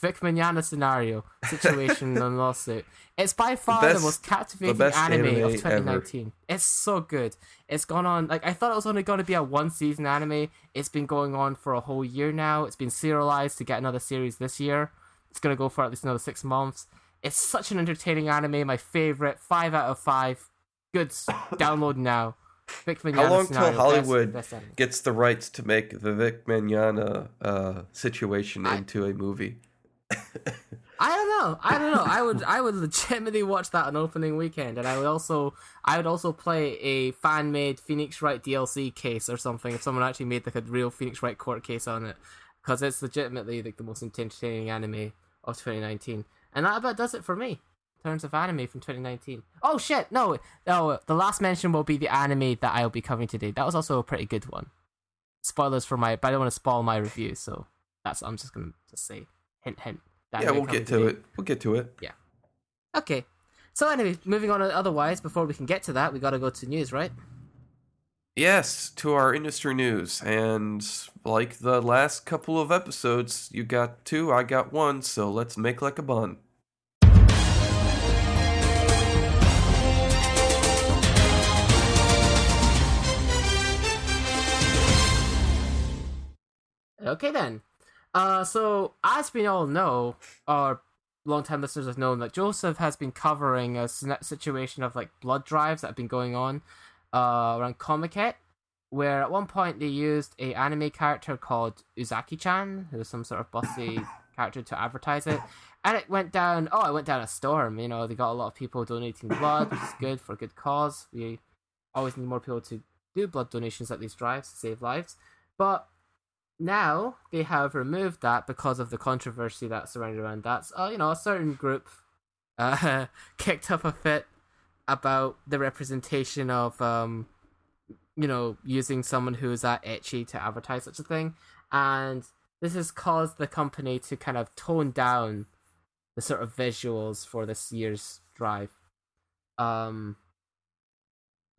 Vic Mignogna scenario situation and lawsuit. It's by far the, best, the most captivating the anime, anime, of 2019. Ever. It's so good. It's gone on like I thought it was only going to be a one season anime. It's been going on for a whole year now. It's been serialized to get another series this year. It's going to go for at least another six months. It's such an entertaining anime. My favorite. Five out of five. Good. Download now. Vic How long till Hollywood best, best gets the rights to make the Vic Mignogna uh, situation I, into a movie? I don't know. I don't know. I would I would legitimately watch that on opening weekend, and I would also I would also play a fan made Phoenix Wright DLC case or something if someone actually made like a real Phoenix Wright court case on it, because it's legitimately like the most entertaining anime of 2019, and that about does it for me terms of anime from 2019. Oh shit, no, no. The last mention will be the anime that I'll be covering today. That was also a pretty good one. Spoilers for my, but I don't want to spoil my review, so that's I'm just gonna just say hint hint. Yeah, we'll get to today. it. We'll get to it. Yeah. Okay. So anyway, moving on. Otherwise, before we can get to that, we got to go to news, right? Yes, to our industry news. And like the last couple of episodes, you got two, I got one, so let's make like a bun. Okay then. Uh, so as we all know, our long-time listeners have known that Joseph has been covering a situation of like blood drives that have been going on uh, around Comiket, where at one point they used a anime character called Uzaki-chan, who was some sort of bossy character to advertise it, and it went down. Oh, it went down a storm. You know, they got a lot of people donating blood, which is good for a good cause. We always need more people to do blood donations at these drives to save lives, but now they have removed that because of the controversy that surrounded around that. So, you know, a certain group uh, kicked up a fit about the representation of, um, you know, using someone who is that itchy to advertise such a thing, and this has caused the company to kind of tone down the sort of visuals for this year's drive. Um,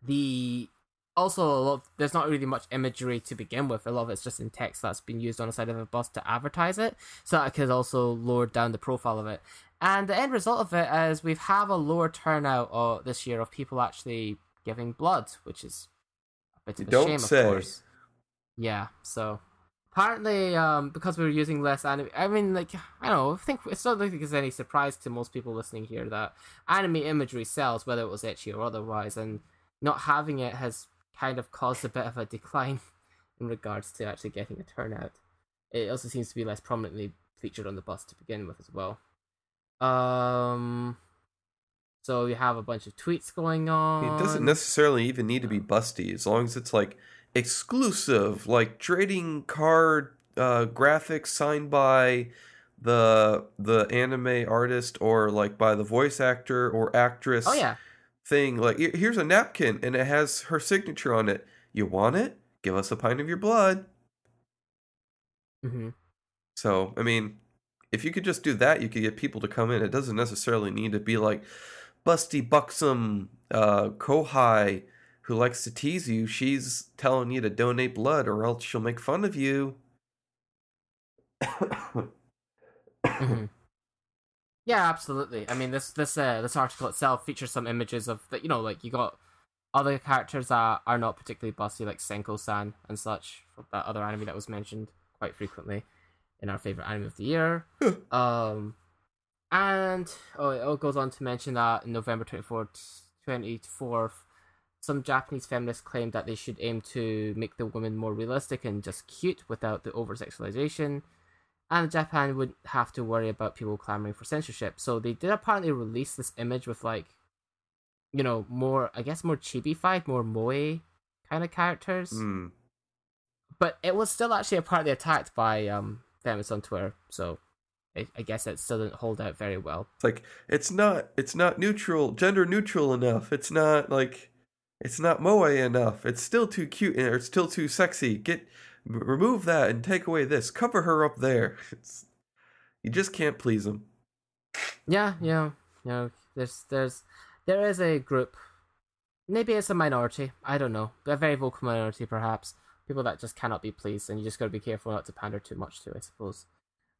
the also a lot of, there's not really much imagery to begin with. A lot of it's just in text that's been used on the side of a bus to advertise it, so that could also lower down the profile of it. And the end result of it is we've have a lower turnout uh, this year of people actually giving blood, which is a bit of a Don't shame, say. of course. Yeah, so apparently, um, because we are using less anime, I mean, like I don't know, I think it's not like it's any surprise to most people listening here that anime imagery sells, whether it was ecchi or otherwise, and not having it has kind of caused a bit of a decline in regards to actually getting a turnout. It also seems to be less prominently featured on the bus to begin with as well. Um, so you have a bunch of tweets going on. It doesn't necessarily even need to be busty as long as it's like exclusive, like trading card uh, graphics signed by the the anime artist or like by the voice actor or actress. Oh yeah thing like here's a napkin and it has her signature on it. You want it? Give us a pint of your blood. Mm-hmm. so i mean if you could just do that you could get people to come in. It doesn't necessarily need to be like busty buxom uh kohai who likes to tease you. She's telling you to donate blood or else she'll make fun of you. Mm-hmm. Yeah, absolutely. I mean, this this uh, this article itself features some images of that. You know, like you got other characters that are not particularly bossy, like Senko-san and such, that other anime that was mentioned quite frequently in our favorite anime of the year. um, and oh, it all goes on to mention that in November 24th, 24th, some Japanese feminists claimed that they should aim to make the women more realistic and just cute without the over sexualization and Japan wouldn't have to worry about people clamoring for censorship. So they did apparently release this image with like, you know, more I guess more chibi-fied, more moe kind of characters. Mm. But it was still actually apparently attacked by um feminists on Twitter. So I, I guess it still didn't hold out very well. It's like it's not it's not neutral, gender neutral enough. It's not like it's not moe enough. It's still too cute or it's still too sexy. Get remove that and take away this. Cover her up there. It's, you just can't please them. Yeah, yeah, yeah. There's, there's, there is a group. Maybe it's a minority. I don't know. A very vocal minority, perhaps. People that just cannot be pleased, and you just got to be careful not to pander too much to, I suppose.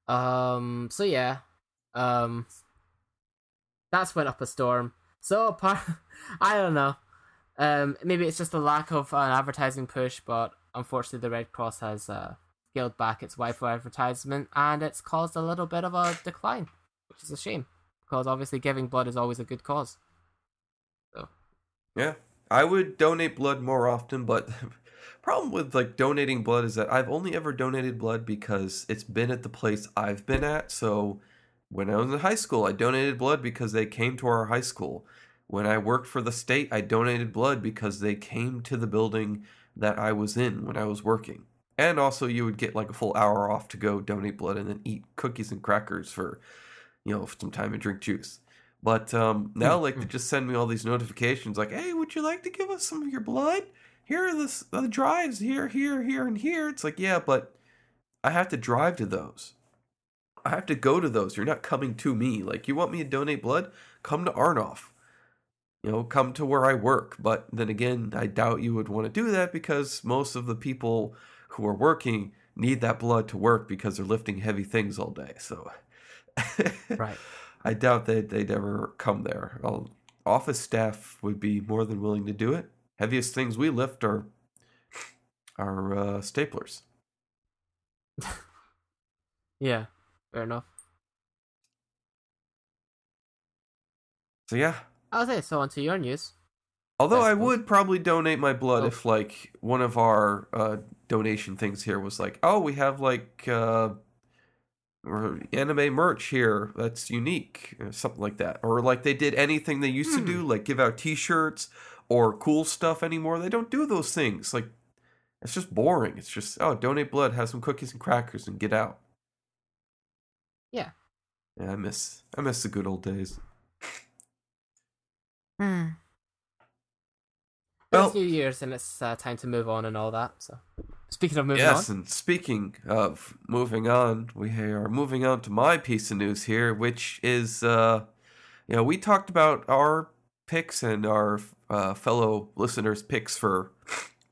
Um. So yeah. Um. That's went up a storm. So apart, I don't know. Um. Maybe it's just a lack of an advertising push, but unfortunately, the Red Cross has uh, scaled back its Wi-Fi advertisement, and it's caused a little bit of a decline, which is a shame because obviously giving blood is always a good cause. So Yeah, I would donate blood more often, but the problem with like donating blood is that I've only ever donated blood because it's been at the place I've been at. So when I was in high school, I donated blood because they came to our high school. When I worked for the state, I donated blood because they came to the building that I was in when I was working. And also, you would get like a full hour off to go donate blood and then eat cookies and crackers for, you know, some time and drink juice. But um, now, like, they just send me all these notifications like, hey, would you like to give us some of your blood? Here are the, the drives, here, here, here, and here. It's like, yeah, but I have to drive to those. I have to go to those. You're not coming to me. Like, you want me to donate blood? Come to Arnoff. You know, come to where I work. But then again, I doubt you would want to do that because most of the people who are working need that blood to work because they're lifting heavy things all day. So, right. I doubt they'd, they'd ever come there. Well, office staff would be more than willing to do it. Heaviest things we lift are are uh, staplers. Yeah. Fair enough. So yeah. Okay, so on to your news. Although I would probably donate my blood Oh. if like one of our uh, donation things here was like, oh, we have like uh, anime merch here that's unique, or something like that, or like they did anything they used to do, like give out T-shirts or cool stuff anymore. They don't do those things. Like it's just boring. It's just oh, donate blood, have some cookies and crackers, and get out. Yeah. Yeah, I miss I miss the good old days. Hmm. Been Well- a few years, and it's uh, time to move on and all that. So, speaking of moving yes, on, and speaking of moving on, we are moving on to my piece of news here, which is, uh, you know, we talked about our picks and our uh, fellow listeners' picks for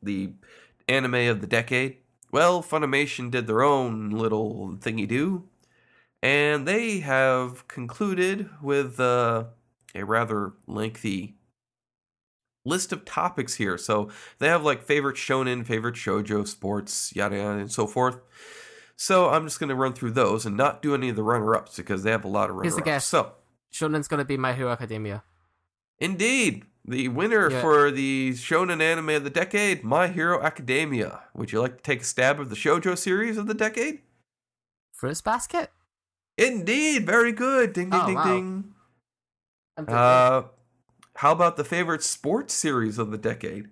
the anime of the decade. Well, Funimation did their own little thingy do, and they have concluded with uh, a rather lengthy list of topics here. So they have like favorite shonen, favorite shojo, sports, yada yada, and so forth. So I'm just going to run through those and not do any of the runner-ups because they have a lot of Here's runner-ups. Here's the guess. So Shonen's gonna be My Hero Academia. indeed, the winner Yeah. for the shonen anime of the decade, My Hero Academia. Would you like to take a stab of the shojo series of the decade? Fruits Basket. Indeed, very good. Ding ding Oh, ding wow. ding. Uh, how about the favorite sports series of the decade?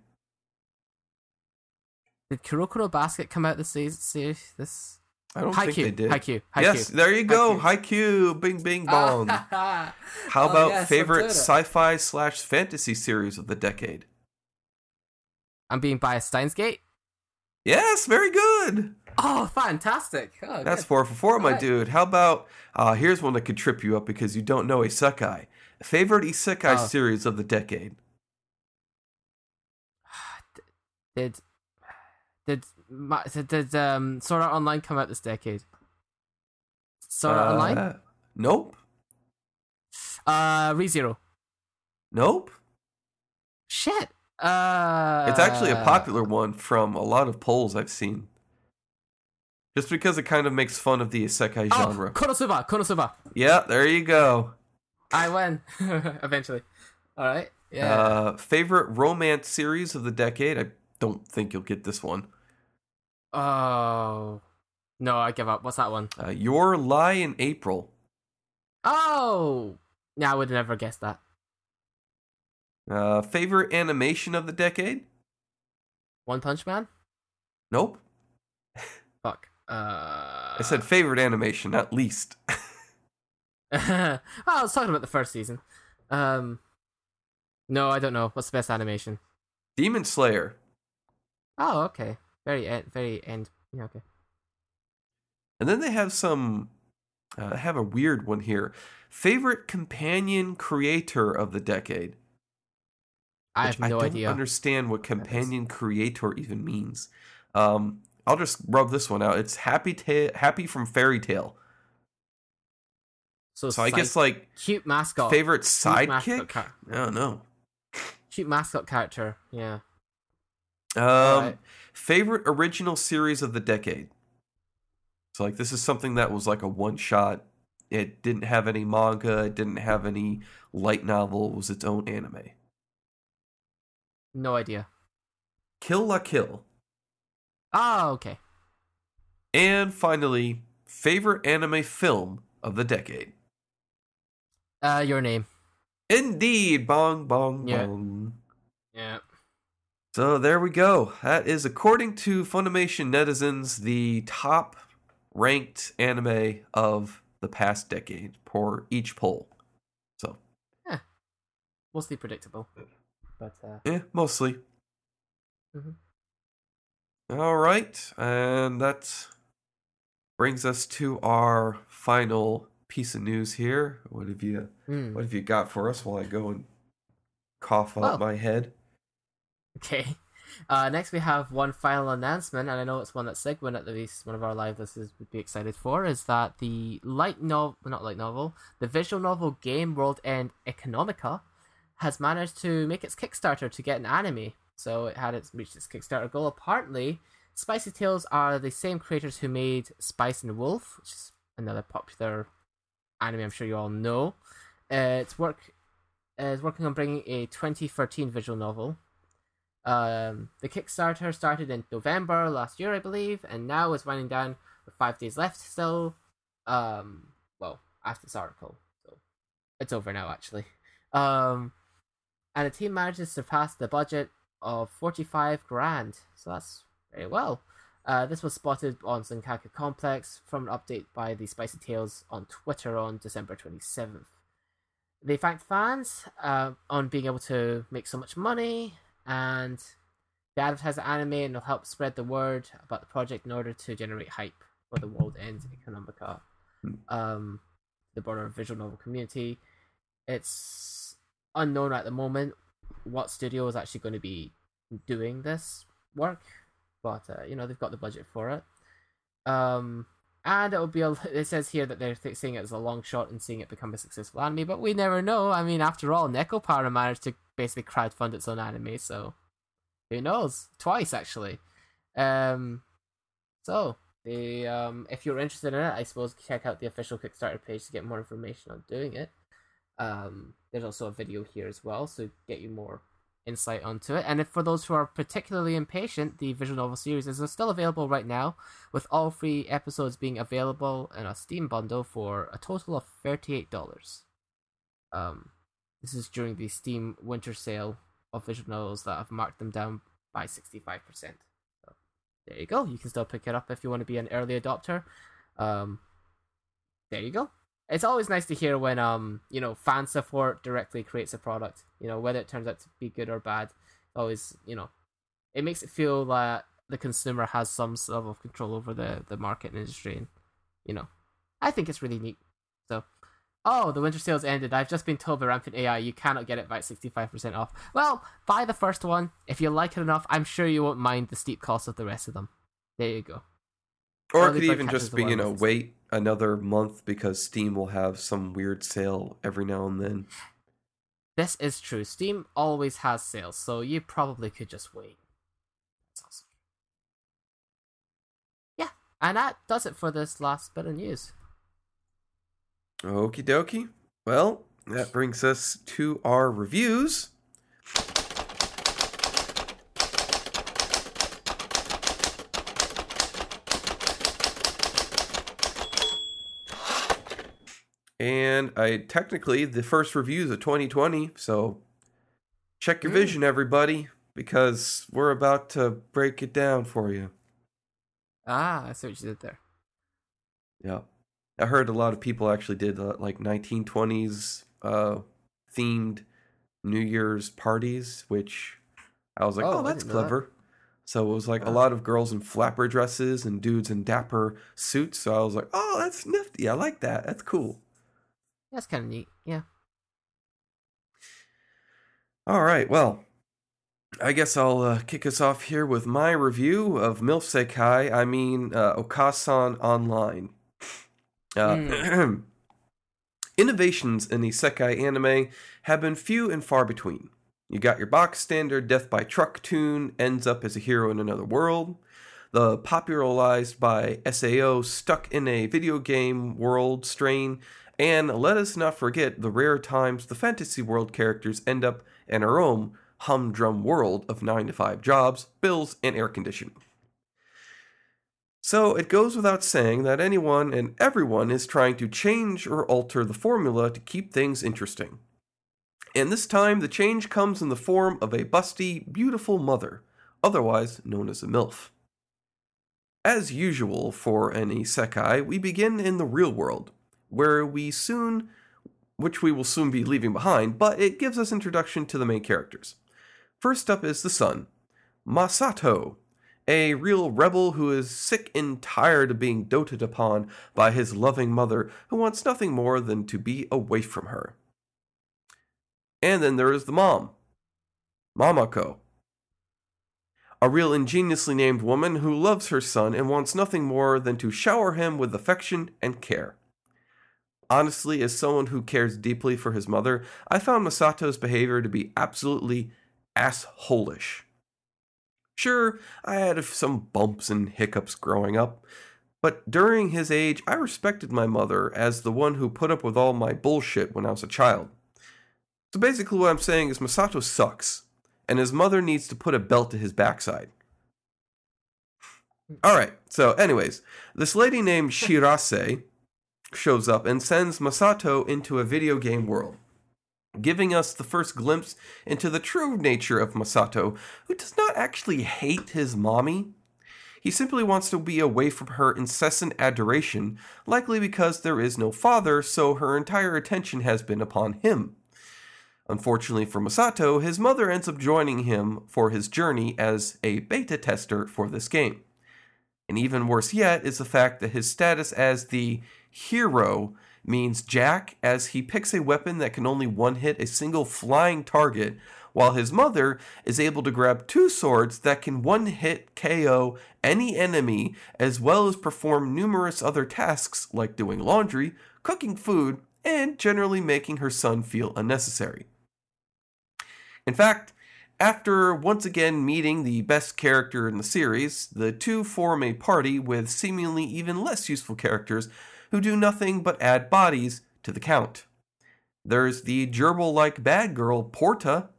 Did Kurokuro Basket come out this season? This I don't think they Haikyuu. did. Haikyuu. Haikyuu. Yes, there you go. Haikyuu. Haikyuu, bing bing bong. How oh, about yes, favorite sci-fi slash fantasy series of the decade? I'm being biased. Steins Gate. Yes, very good. Oh, fantastic! Oh, That's good. four for four, my Alright. dude. How about uh here's one that could trip you up because you don't know isekai. Favorite isekai Oh. series of the decade? did did did, did um Sword Art Online come out this decade? Sword Art Online. Uh, Nope. Uh, ReZero. Nope. Shit. Uh, It's actually a popular one from a lot of polls I've seen. Just because it kind of makes fun of the isekai Oh, genre. Konosuba. Konosuba. Yeah, there you go. I win eventually. All right. Yeah. Uh, favorite romance series of the decade? I don't think you'll get this one. oh no, I give up. What's that one? Uh, Your Lie in April. Oh, yeah, I would never guess that. Uh, favorite animation of the decade? One Punch Man. Nope. Fuck. Uh, I said favorite animation, not least. well, I was talking about the first season. Um, no, I don't know. What's the best animation? Demon Slayer. Oh, okay. Very end, very end Yeah, okay. And then they have some uh, have a weird one here. Favorite companion creator of the decade. I have no don't idea. understand what companion creator even means. Um, I'll just rub this one out. It's Happy Ta- Happy from Fairy Tail. So, So I guess like cute mascot. favorite sidekick. char- I don't know. cute mascot character. Yeah. Um, Alright. favorite original series of the decade. So like this is something that was like a one shot. It didn't have any manga. It didn't have any light novel. It was its own anime. No idea. Kill La Kill. Oh, okay. And finally, favorite anime film of the decade. Uh, your name. Indeed, bong bong Yeah. bong. Yeah. So there we go. That is according to Funimation netizens the top ranked anime of the past decade for each poll. So Mostly predictable. But uh, yeah, mostly. Mhm. All right, and that brings us to our final piece of news here. What have you hmm. What have you got for us while I go and cough out Well. my head? Okay. Uh, next, we have one final announcement, and I know it's one that Sigwin, at least one of our live listeners, would be excited for. Is that the light novel, not light novel, the visual novel Game World End Economica has managed to make its Kickstarter to get an anime. So it had its reached its Kickstarter goal. Apparently, Spicy Tales are the same creators who made Spice and Wolf, which is another popular anime. I'm sure you all know. Uh, its work uh, is working on bringing a 2013 visual novel um, the Kickstarter started in November last year, I believe, and now is winding down with five days left still. Um, well, after this article, so it's over now actually. Um, and the team managed to surpass the budget of forty-five grand, so that's very well. Uh, this was spotted on Sankaku Complex from an update by the Spicy Tales on Twitter on December twenty seventh. They thanked fans uh, on being able to make so much money and they advertise the anime and will help spread the word about the project in order to generate hype for the World Ends Economica, um, the broader visual novel community. It's unknown at the moment what studio is actually going to be doing this work, but uh, you know they've got the budget for it. Um, and it will be. A, it says here that they're th- seeing it as a long shot and seeing it become a successful anime, but we never know. I mean, after all, Power managed to basically crowdfund its own anime, so who knows? Twice actually. Um, so the um, if you're interested in it, I suppose check out the official Kickstarter page to get more information on doing it. Um, there's also a video here as well, so get you more insight onto it. And if for those who are particularly impatient, the visual novel series is still available right now, with all three episodes being available in a Steam bundle for a total of thirty-eight dollars. Um, this is during the Steam winter sale of visual novels that have marked them down by sixty-five percent. So there you go. You can still pick it up if you want to be an early adopter. Um, there you go. It's always nice to hear when um you know fan support directly creates a product. You know whether it turns out to be good or bad. Always you know, it makes it feel that the consumer has some level of control over the the market and industry. And you know, I think it's really neat. So, oh, the winter sales ended. I've just been told by Rampant AI you cannot get it by sixty five percent off. Well, buy the first one. If you like it enough, I'm sure you won't mind the steep cost of the rest of them. There you go. Or it could even just be, you know, wait another month because Steam will have some weird sale every now and then. This is true. Steam always has sales, so you probably could just wait. That's awesome. Yeah, and that does it for this last bit of news. Okie dokie. Well, that brings us to our reviews. And I technically the first reviews of 2020, so check your Mm. vision, everybody, because we're about to break it down for you. Ah, I see what you did there. Yeah. I heard a lot of people actually did uh, like 1920s uh, themed New Year's parties, which I was like, Oh, oh, that's didn't that. clever. So it was like a lot of girls in flapper dresses and dudes in dapper suits. So I was like, oh, that's nifty. I like that. That's cool. That's kind of neat. Yeah. All right. Well, I guess I'll uh, kick us off here with my review of MILF Sekai. I mean, uh, Okasan Online. Uh, Innovations in the Sekai anime have been few and far between. You got your box standard Death by Truck tune, ends up as a hero in another world. The popularized by SAO stuck in a video game world strain, and let us not forget the rare times the fantasy world characters end up in our own humdrum world of 9 to 5 jobs, bills, and air conditioning. So it goes without saying that anyone and everyone is trying to change or alter the formula to keep things interesting. And this time, the change comes in the form of a busty, beautiful mother, otherwise known as a MILF. As usual for an isekai, we begin in the real world, where we soon, which we will soon be leaving behind, but it gives us introduction to the main characters. First up is the son, Masato, a real rebel who is sick and tired of being doted upon by his loving mother who wants nothing more than to be away from her. And then there is the mom, Mamako, a real ingeniously named woman who loves her son and wants nothing more than to shower him with affection and care. Honestly, as someone who cares deeply for his mother, I found Masato's behavior to be absolutely assholish. Sure, I had some bumps and hiccups growing up, but during his age, I respected my mother as the one who put up with all my bullshit when I was a child. So basically, what I'm saying is Masato sucks, and his mother needs to put a belt to his backside. Alright, so, anyways, this lady named Shirase shows up and sends Masato into a video game world giving us the first glimpse into the true nature of Masato, who does not actually hate his mommy. He simply wants to be away from her incessant adoration, likely because there is no father, so her entire attention has been upon him. Unfortunately for Masato, his mother ends up joining him for his journey as a beta tester for this game. And even worse yet is the fact that his status as the hero means Jack as he picks a weapon that can only one hit a single flying target, while his mother is able to grab two swords that can one hit KO any enemy, as well as perform numerous other tasks like doing laundry, cooking food, and generally making her son feel unnecessary. In fact, after once again meeting the best character in the series, the two form a party with seemingly even less useful characters who do nothing but add bodies to the count. There's the gerbil like bad girl, Porta,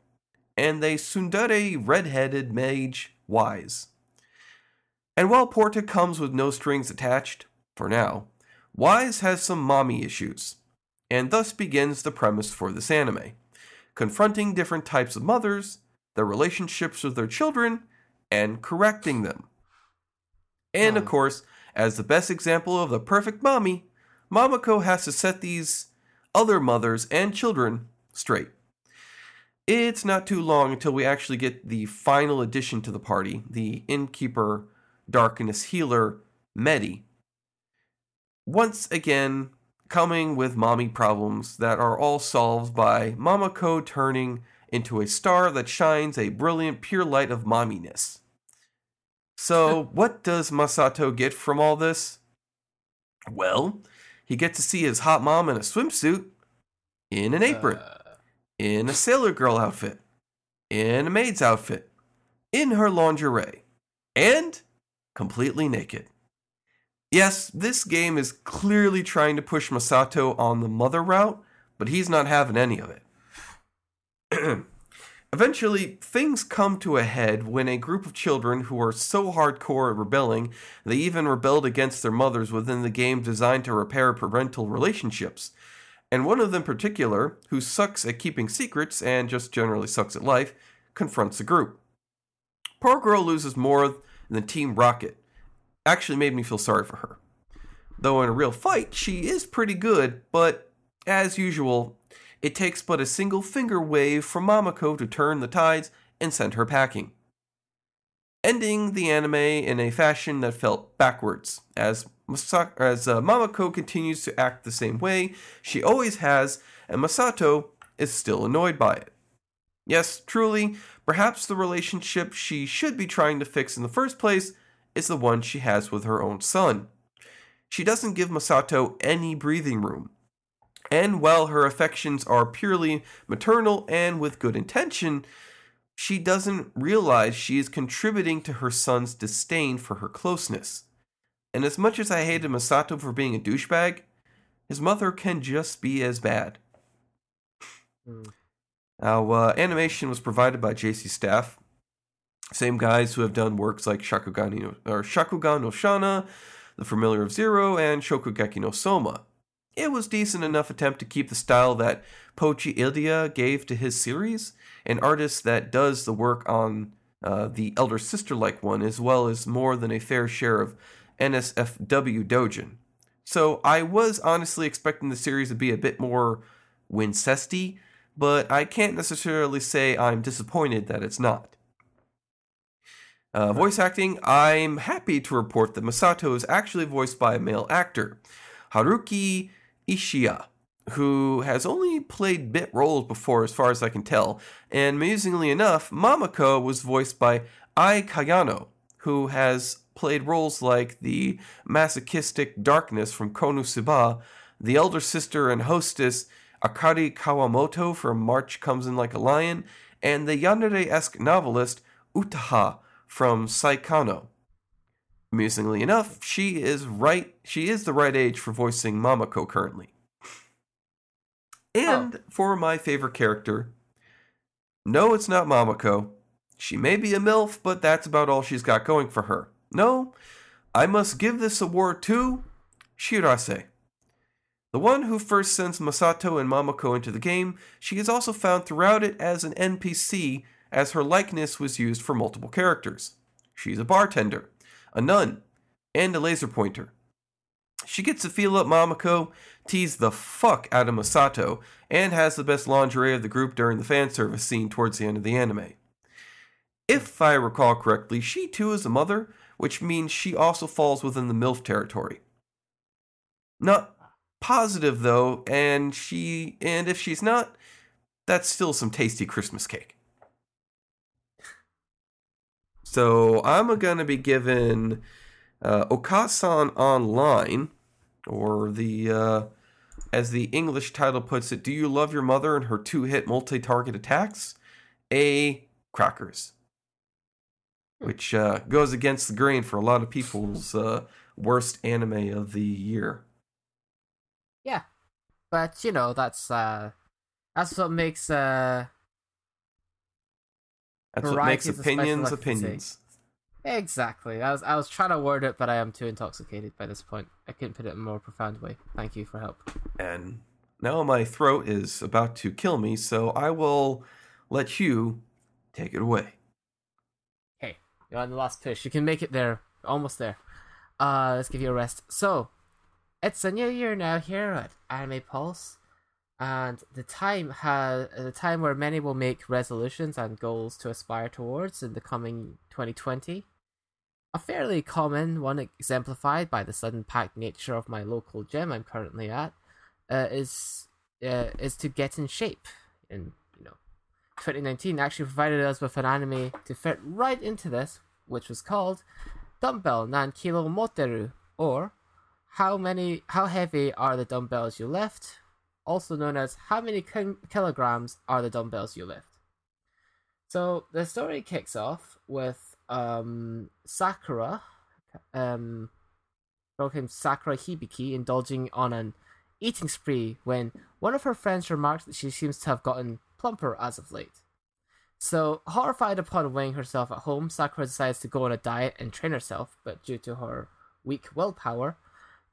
and the tsundere red-headed mage, Wise. And while Porta comes with no strings attached, for now, Wise has some mommy issues, and thus begins the premise for this anime, confronting different types of mothers, their relationships with their children, and correcting them. And of Oh. course, as the best example of the perfect mommy, Mamako has to set these other mothers and children straight. It's not too long until we actually get the final addition to the party, the innkeeper, darkness healer, Medi. Once again, coming with mommy problems that are all solved by Mamako turning into a star that shines a brilliant pure light of momminess. So, what does Masato get from all this? Well, he gets to see his hot mom in a swimsuit, in an apron, Uh, in a sailor girl outfit, in a maid's outfit, in her lingerie, and completely naked. Yes, this game is clearly trying to push Masato on the mother route, but he's not having any of it. Eventually, things come to a head when a group of children who are so hardcore at rebelling, they even rebelled against their mothers within the game designed to repair parental relationships. And one of them in particular, who sucks at keeping secrets and just generally sucks at life, confronts the group. Poor girl loses more than Team Rocket. Actually made me feel sorry for her. Though in a real fight, she is pretty good, but as usual, it takes but a single finger wave from Mamako to turn the tides and send her packing. ending the anime in a fashion that felt backwards. As, Masa- as uh, Mamako continues to act the same way she always has, and Masato is still annoyed by it. Yes, truly, perhaps the relationship she should be trying to fix in the first place is the one she has with her own son. She doesn't give Masato any breathing room. And while her affections are purely maternal and with good intention, she doesn't realize she is contributing to her son's disdain for her closeness. And as much as I hated Masato for being a douchebag, his mother can just be as bad. Hmm. Now, uh, animation was provided by JC Staff, same guys who have done works like Shakugan no, or Shakugan no Shana, The Familiar of Zero, and Shokugeki no Soma. It was decent enough attempt to keep the style that Pochi Iida gave to his series, an artist that does the work on uh, the elder sister like one, as well as more than a fair share of NSFW Dojin. So I was honestly expecting the series to be a bit more Wincesty, but I can't necessarily say I'm disappointed that it's not. Uh, voice acting, I'm happy to report that Masato is actually voiced by a male actor, Haruki Ishiya, who has only played bit roles before, as far as I can tell. And amusingly enough, Mamako was voiced by Ai Kayano, who has played roles like the masochistic darkness from Konosuba, the elder sister and hostess Akari Kawamoto from March Comes in Like a Lion, and the yandere esque novelist Utaha from Saekano. Amusingly enough, she is right she is the right age for voicing Mamako currently. And oh. for my favorite character, no, it's not Mamako. She may be a MILF, but that's about all she's got going for her. No, I must give this award to Shirase. The one who first sends Masato and Mamako into the game, she is also found throughout it as an NPC, as her likeness was used for multiple characters. She's a bartender, a nun, and a laser pointer. She gets to feel up Mamako, tease the fuck out of Masato, and has the best lingerie of the group during the fan service scene towards the end of the anime. If I recall correctly, she too is a mother, which means she also falls within the MILF territory. Not positive though, and she and if she's not, that's still some tasty Christmas cake. So I'm gonna be given uh, Okasan Online, or the uh, as the English title puts it, "Do you love your mother and her two-hit multi-target attacks?" A crackers, which uh, goes against the grain for a lot of people's uh, worst anime of the year. Yeah, but you know that's uh, that's what makes uh, That's what makes opinions opinions. exactly. I was I was trying to word it, but I am too intoxicated by this point. I couldn't put it in a more profound way. Thank you for help. And now my throat is about to kill me, so I will let you take it away. Hey, you're on the last push. You can make it there. Almost there. Uh, let's give you a rest. So, it's a new year now here at Anime Pulse, and the time has the time where many will make resolutions and goals to aspire towards in the coming 2020. A fairly common one, exemplified by the sudden packed nature of my local gym I'm currently at, uh, is uh, is to get in shape. And you know, 2019 actually provided us with an anime to fit right into this, which was called Dumbbell Nan Kilo Moteru, or How many how heavy are the dumbbells you lift? Also known as How many kilograms are the dumbbells you lift? So the story kicks off with um, Sakura, um, named Sakura Hibiki, indulging on an eating spree when one of her friends remarks that she seems to have gotten plumper as of late. So, horrified upon weighing herself at home, Sakura decides to go on a diet and train herself, but due to her weak willpower,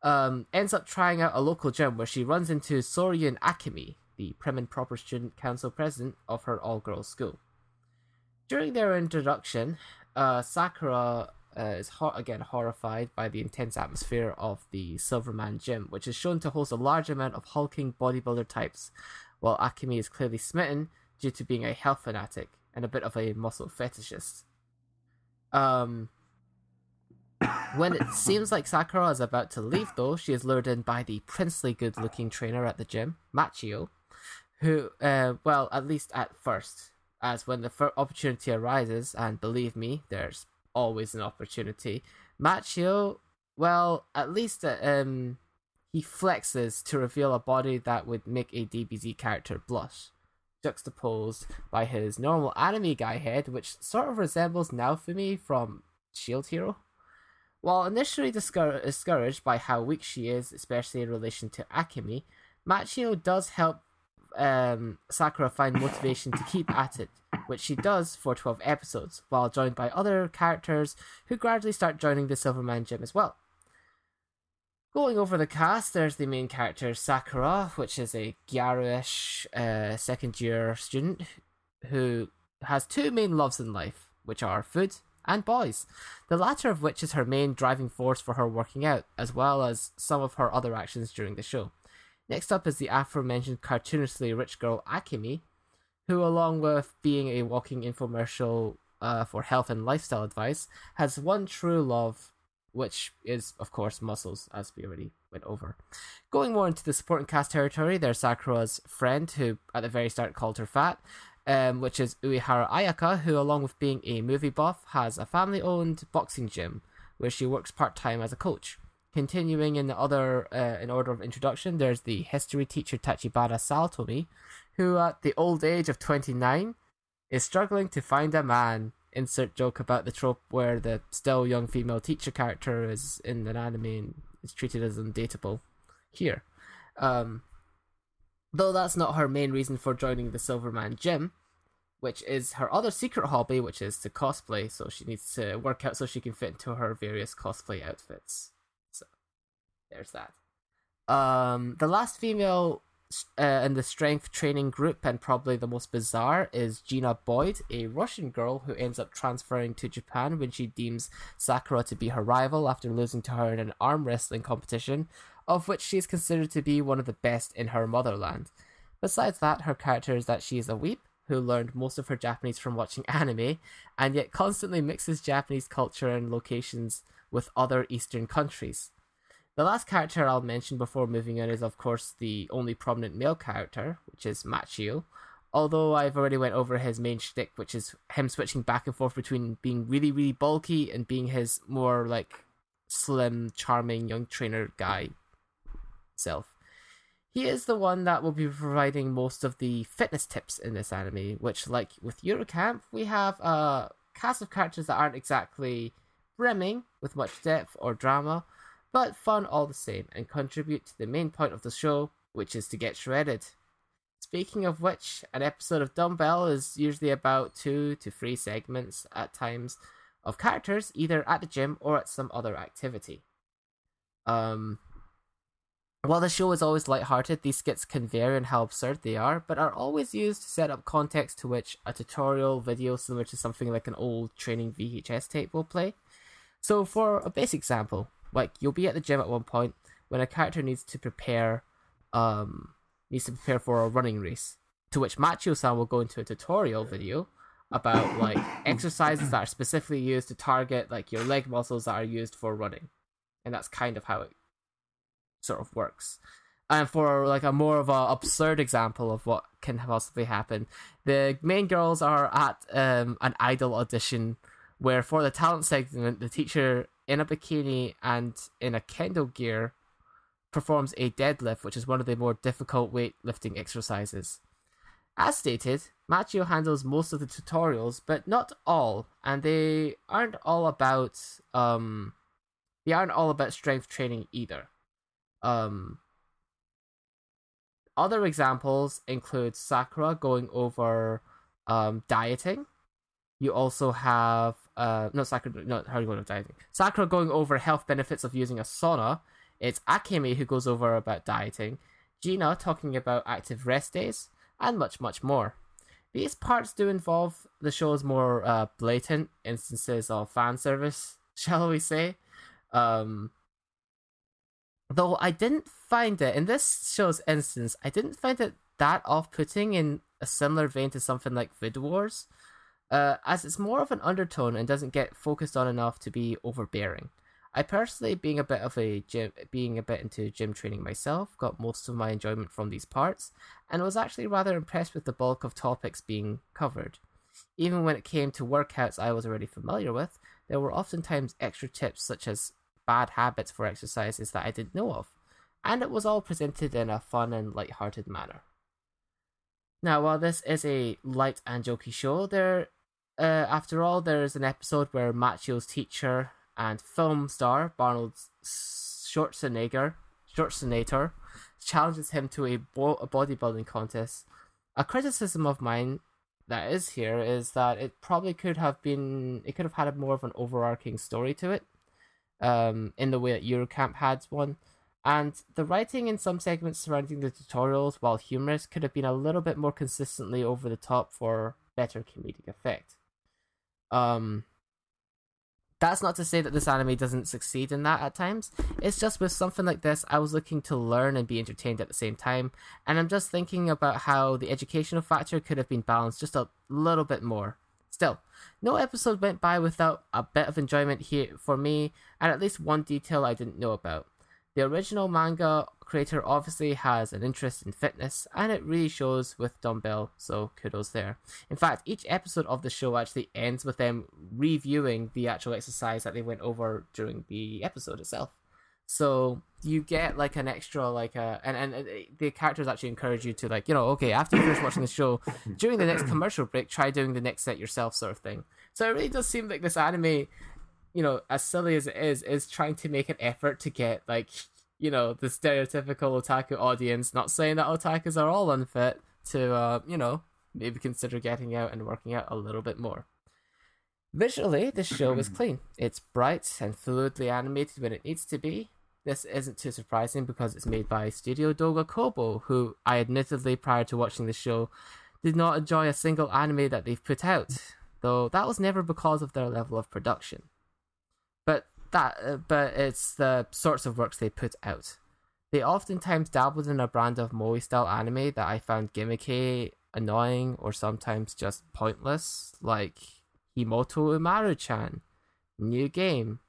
um, ends up trying out a local gym where she runs into Soryuin Akemi, the prim proper student council president of her all girls school. During their introduction, uh, Sakura uh, is ho- again horrified by the intense atmosphere of the Silverman gym, which is shown to host a large amount of hulking bodybuilder types, while Akemi is clearly smitten due to being a health fanatic and a bit of a muscle fetishist. Um, when it seems like Sakura is about to leave, though, she is lured in by the princely good looking trainer at the gym, Machio, who, uh, well, at least at first, as when the first opportunity arises, and believe me, there's always an opportunity, Machio, well, at least uh, um, he flexes to reveal a body that would make a DBZ character blush, juxtaposed by his normal anime guy head, which sort of resembles Naofumi from Shield Hero. While initially discour- discouraged by how weak she is, especially in relation to Akemi, Machio does help um, Sakura find motivation to keep at it, which she does for 12 episodes, while joined by other characters who gradually start joining the Silverman gym as well. Going over the cast, there's the main character Sakura, which is a Gyaru-ish uh, second year student who has two main loves in life, which are food and boys, the latter of which is her main driving force for her working out, as well as some of her other actions during the show. Next up is the aforementioned cartoonishly rich girl Akemi, who, along with being a walking infomercial uh, for health and lifestyle advice, has one true love which is, of course, muscles, as we already went over. Going more into the supporting cast territory, there's Sakura's friend, who at the very start called her fat, um, which is Uehara Ayaka, who, along with being a movie buff, has a family owned boxing gym where she works part time as a coach. Continuing in the other, uh, in order of introduction, there's the history teacher Tachibana Satomi, who, at the old age of 29, is struggling to find a man insert joke about the trope where the still young female teacher character is in an anime and is treated as undateable here. Um, though that's not her main reason for joining the Silverman gym, which is her other secret hobby, which is to cosplay. So she needs to work out so she can fit into her various cosplay outfits. So there's that. Um, the last female uh, in the strength training group, and probably the most bizarre, is Gina Boyd, a Russian girl who ends up transferring to Japan when she deems Sakura to be her rival after losing to her in an arm wrestling competition, of which she is considered to be one of the best in her motherland. Besides that, her character is that she is a weep who learned most of her Japanese from watching anime, and yet constantly mixes Japanese culture and locations with other Eastern countries. The last character I'll mention before moving on is, of course, the only prominent male character, which is Machio. Although I've already went over his main shtick, which is him switching back and forth between being really, really bulky and being his more like slim, charming young trainer guy self. He is the one that will be providing most of the fitness tips in this anime, which, like with Yuru Camp, we have a cast of characters that aren't exactly brimming with much depth or drama, but fun all the same and contribute to the main point of the show, which is to get shredded. Speaking of which, an episode of Dumbbell is usually about two to three segments at times of characters either at the gym or at some other activity. Um, while the show is always light-hearted, these skits can vary in how absurd they are, but are always used to set up context to which a tutorial video similar to something like an old training VHS tape will play. So, for a basic example, like you'll be at the gym at one point when a character needs to prepare, um, needs to prepare for a running race. To which Machio-san will go into a tutorial video about like exercises that are specifically used to target like your leg muscles that are used for running, and that's kind of how it sort of works. And for like a more of a absurd example of what can possibly happen, the main girls are at um, an idol audition where for the talent segment, the teacher in a bikini and in a kendo gear performs a deadlift, which is one of the more difficult weightlifting exercises. As stated, Machio handles most of the tutorials, but not all, and they aren't all about um they aren't all about strength training either. Um other examples include Sakura going over um dieting. You also have uh no Sakura no how you going over dieting? Sakura going over health benefits of using a sauna. It's Akemi who goes over about dieting. Gina talking about active rest days and much much more. These parts do involve the show's more uh, blatant instances of fan service, shall we say? Um, though I didn't find it in this show's instance, I didn't find it that off-putting in a similar vein to something like Food Wars. uh, as it's more of an undertone and doesn't get focused on enough to be overbearing. I personally, being a bit of a gym, being a bit into gym training myself, got most of my enjoyment from these parts, and was actually rather impressed with the bulk of topics being covered. Even when it came to workouts I was already familiar with, there were oftentimes extra tips such as bad habits for exercises that I didn't know of, and it was all presented in a fun and light-hearted manner. Now, while this is a light and jokey show, there, uh, after all, there is an episode where Machio's teacher and film star Arnold Schwarzenegger, Schwarzenegger challenges him to a, bo- a bodybuilding contest. A criticism of mine that is here is that it probably could have been it could have had more of an overarching story to it, um, in the way that Yuru Camp had one. And the writing in some segments surrounding the tutorials, while humorous, could have been a little bit more consistently over the top for better comedic effect. Um, that's not to say that this anime doesn't succeed in that at times. It's just with something like this, I was looking to learn and be entertained at the same time, and I'm just thinking about how the educational factor could have been balanced just a little bit more. Still, no episode went by without a bit of enjoyment here for me, and at least one detail I didn't know about. The original manga creator obviously has an interest in fitness, and it really shows with Dumbbell, so kudos there. In fact, each episode of the show actually ends with them reviewing the actual exercise that they went over during the episode itself. So you get like an extra like a and, and uh, the characters actually encourage you to like you know okay after you finish watching the show during the next commercial break try doing the next set yourself sort of thing. So it really does seem like this anime you know, as silly as it is, is trying to make an effort to get like, you know, the stereotypical otaku audience. Not saying that otakus are all unfit to, uh, you know, maybe consider getting out and working out a little bit more. Visually, the show is hmm. clean. It's bright and fluidly animated when it needs to be. This isn't too surprising because it's made by Studio Doga Kobo, who I admittedly, prior to watching the show, did not enjoy a single anime that they've put out, though that was never because of their level of production but that uh, but it's the sorts of works they put out. They oftentimes dabbled in a brand of moe style anime that I found gimmicky, annoying, or sometimes just pointless, like Himouto Umaru-chan, New Game,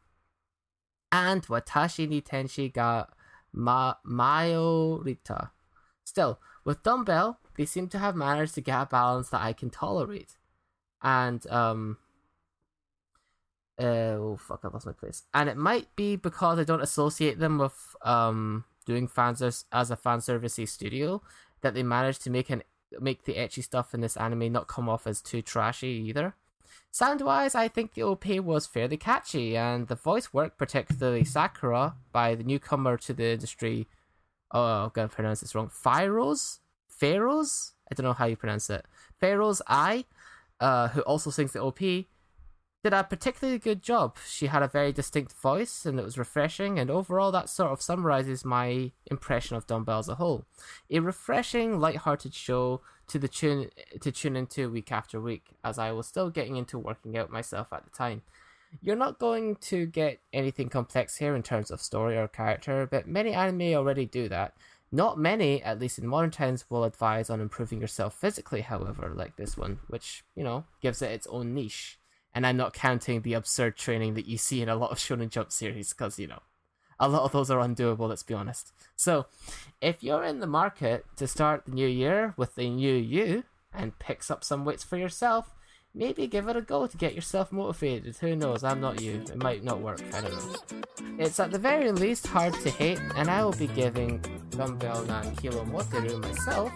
and Watashi ni Tenshi ga Ma-. Still, with Dumbbell, they seem to have managed to get a balance that I can tolerate. And um uh, oh fuck, I lost my place. And it might be because I don't associate them with um doing fans as, a fan servicey studio that they managed to make an make the ecchi stuff in this anime not come off as too trashy either. Sound wise, I think the OP was fairly catchy, and the voice work, particularly Sakura, by the newcomer to the industry. Oh, I'm gonna pronounce this wrong. Pharaohs? Pharaohs? I don't know how you pronounce it. Pharaohs I, uh, who also sings the OP, did a particularly good job. She had a very distinct voice and it was refreshing, and overall, that sort of summarizes my impression of Dumbbell as a whole. A refreshing, light-hearted show to the tune to tune into week after week, as I was still getting into working out myself at the time. You're not going to get anything complex here in terms of story or character, but many anime already do that. Not many, at least in modern times, will advise on improving yourself physically, however, like this one, which, you know, gives it its own niche and I'm not counting the absurd training that you see in a lot of Shonen Jump series because you know a lot of those are undoable. Let's be honest. So, if you're in the market to start the new year with the new you and picks up some weights for yourself, maybe give it a go to get yourself motivated. Who knows? I'm not you. It might not work. I don't know. It's at the very least hard to hate, and I will be giving Dumbbell Nan Kilo Moteru myself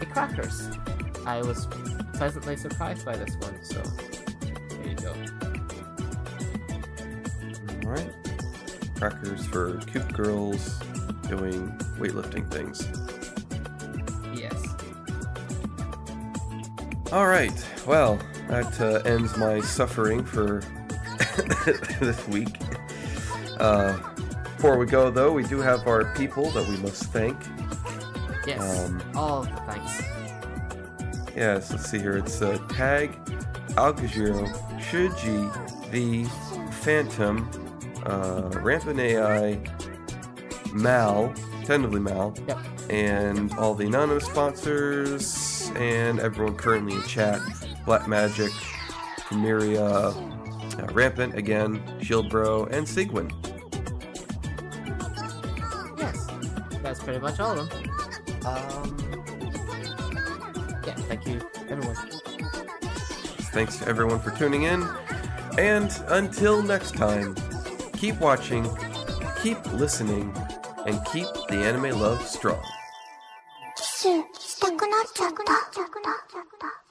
a crackers. I was pleasantly surprised by this one, so there you go. All right. Crackers for cute girls doing weightlifting things. Yes. All right. Well, that uh, ends my suffering for this week. Uh, before we go, though, we do have our people that we must thank. Yes. Um, All the thanks. Yes. Let's see here. It's uh, Tag, Alkajiro, Shuji, the Phantom, uh, Rampant AI, Mal, tentatively Mal, yep. and all the anonymous sponsors and everyone currently in chat. Black Magic, Kamiria, uh, Rampant again, Shield Bro, and Sigwin. Yes, that's pretty much all of them. Um, yeah, thank you, everyone. Thanks to everyone for tuning in. And until next time, keep watching, keep listening, and keep the anime love strong. キスしたくなっちゃった。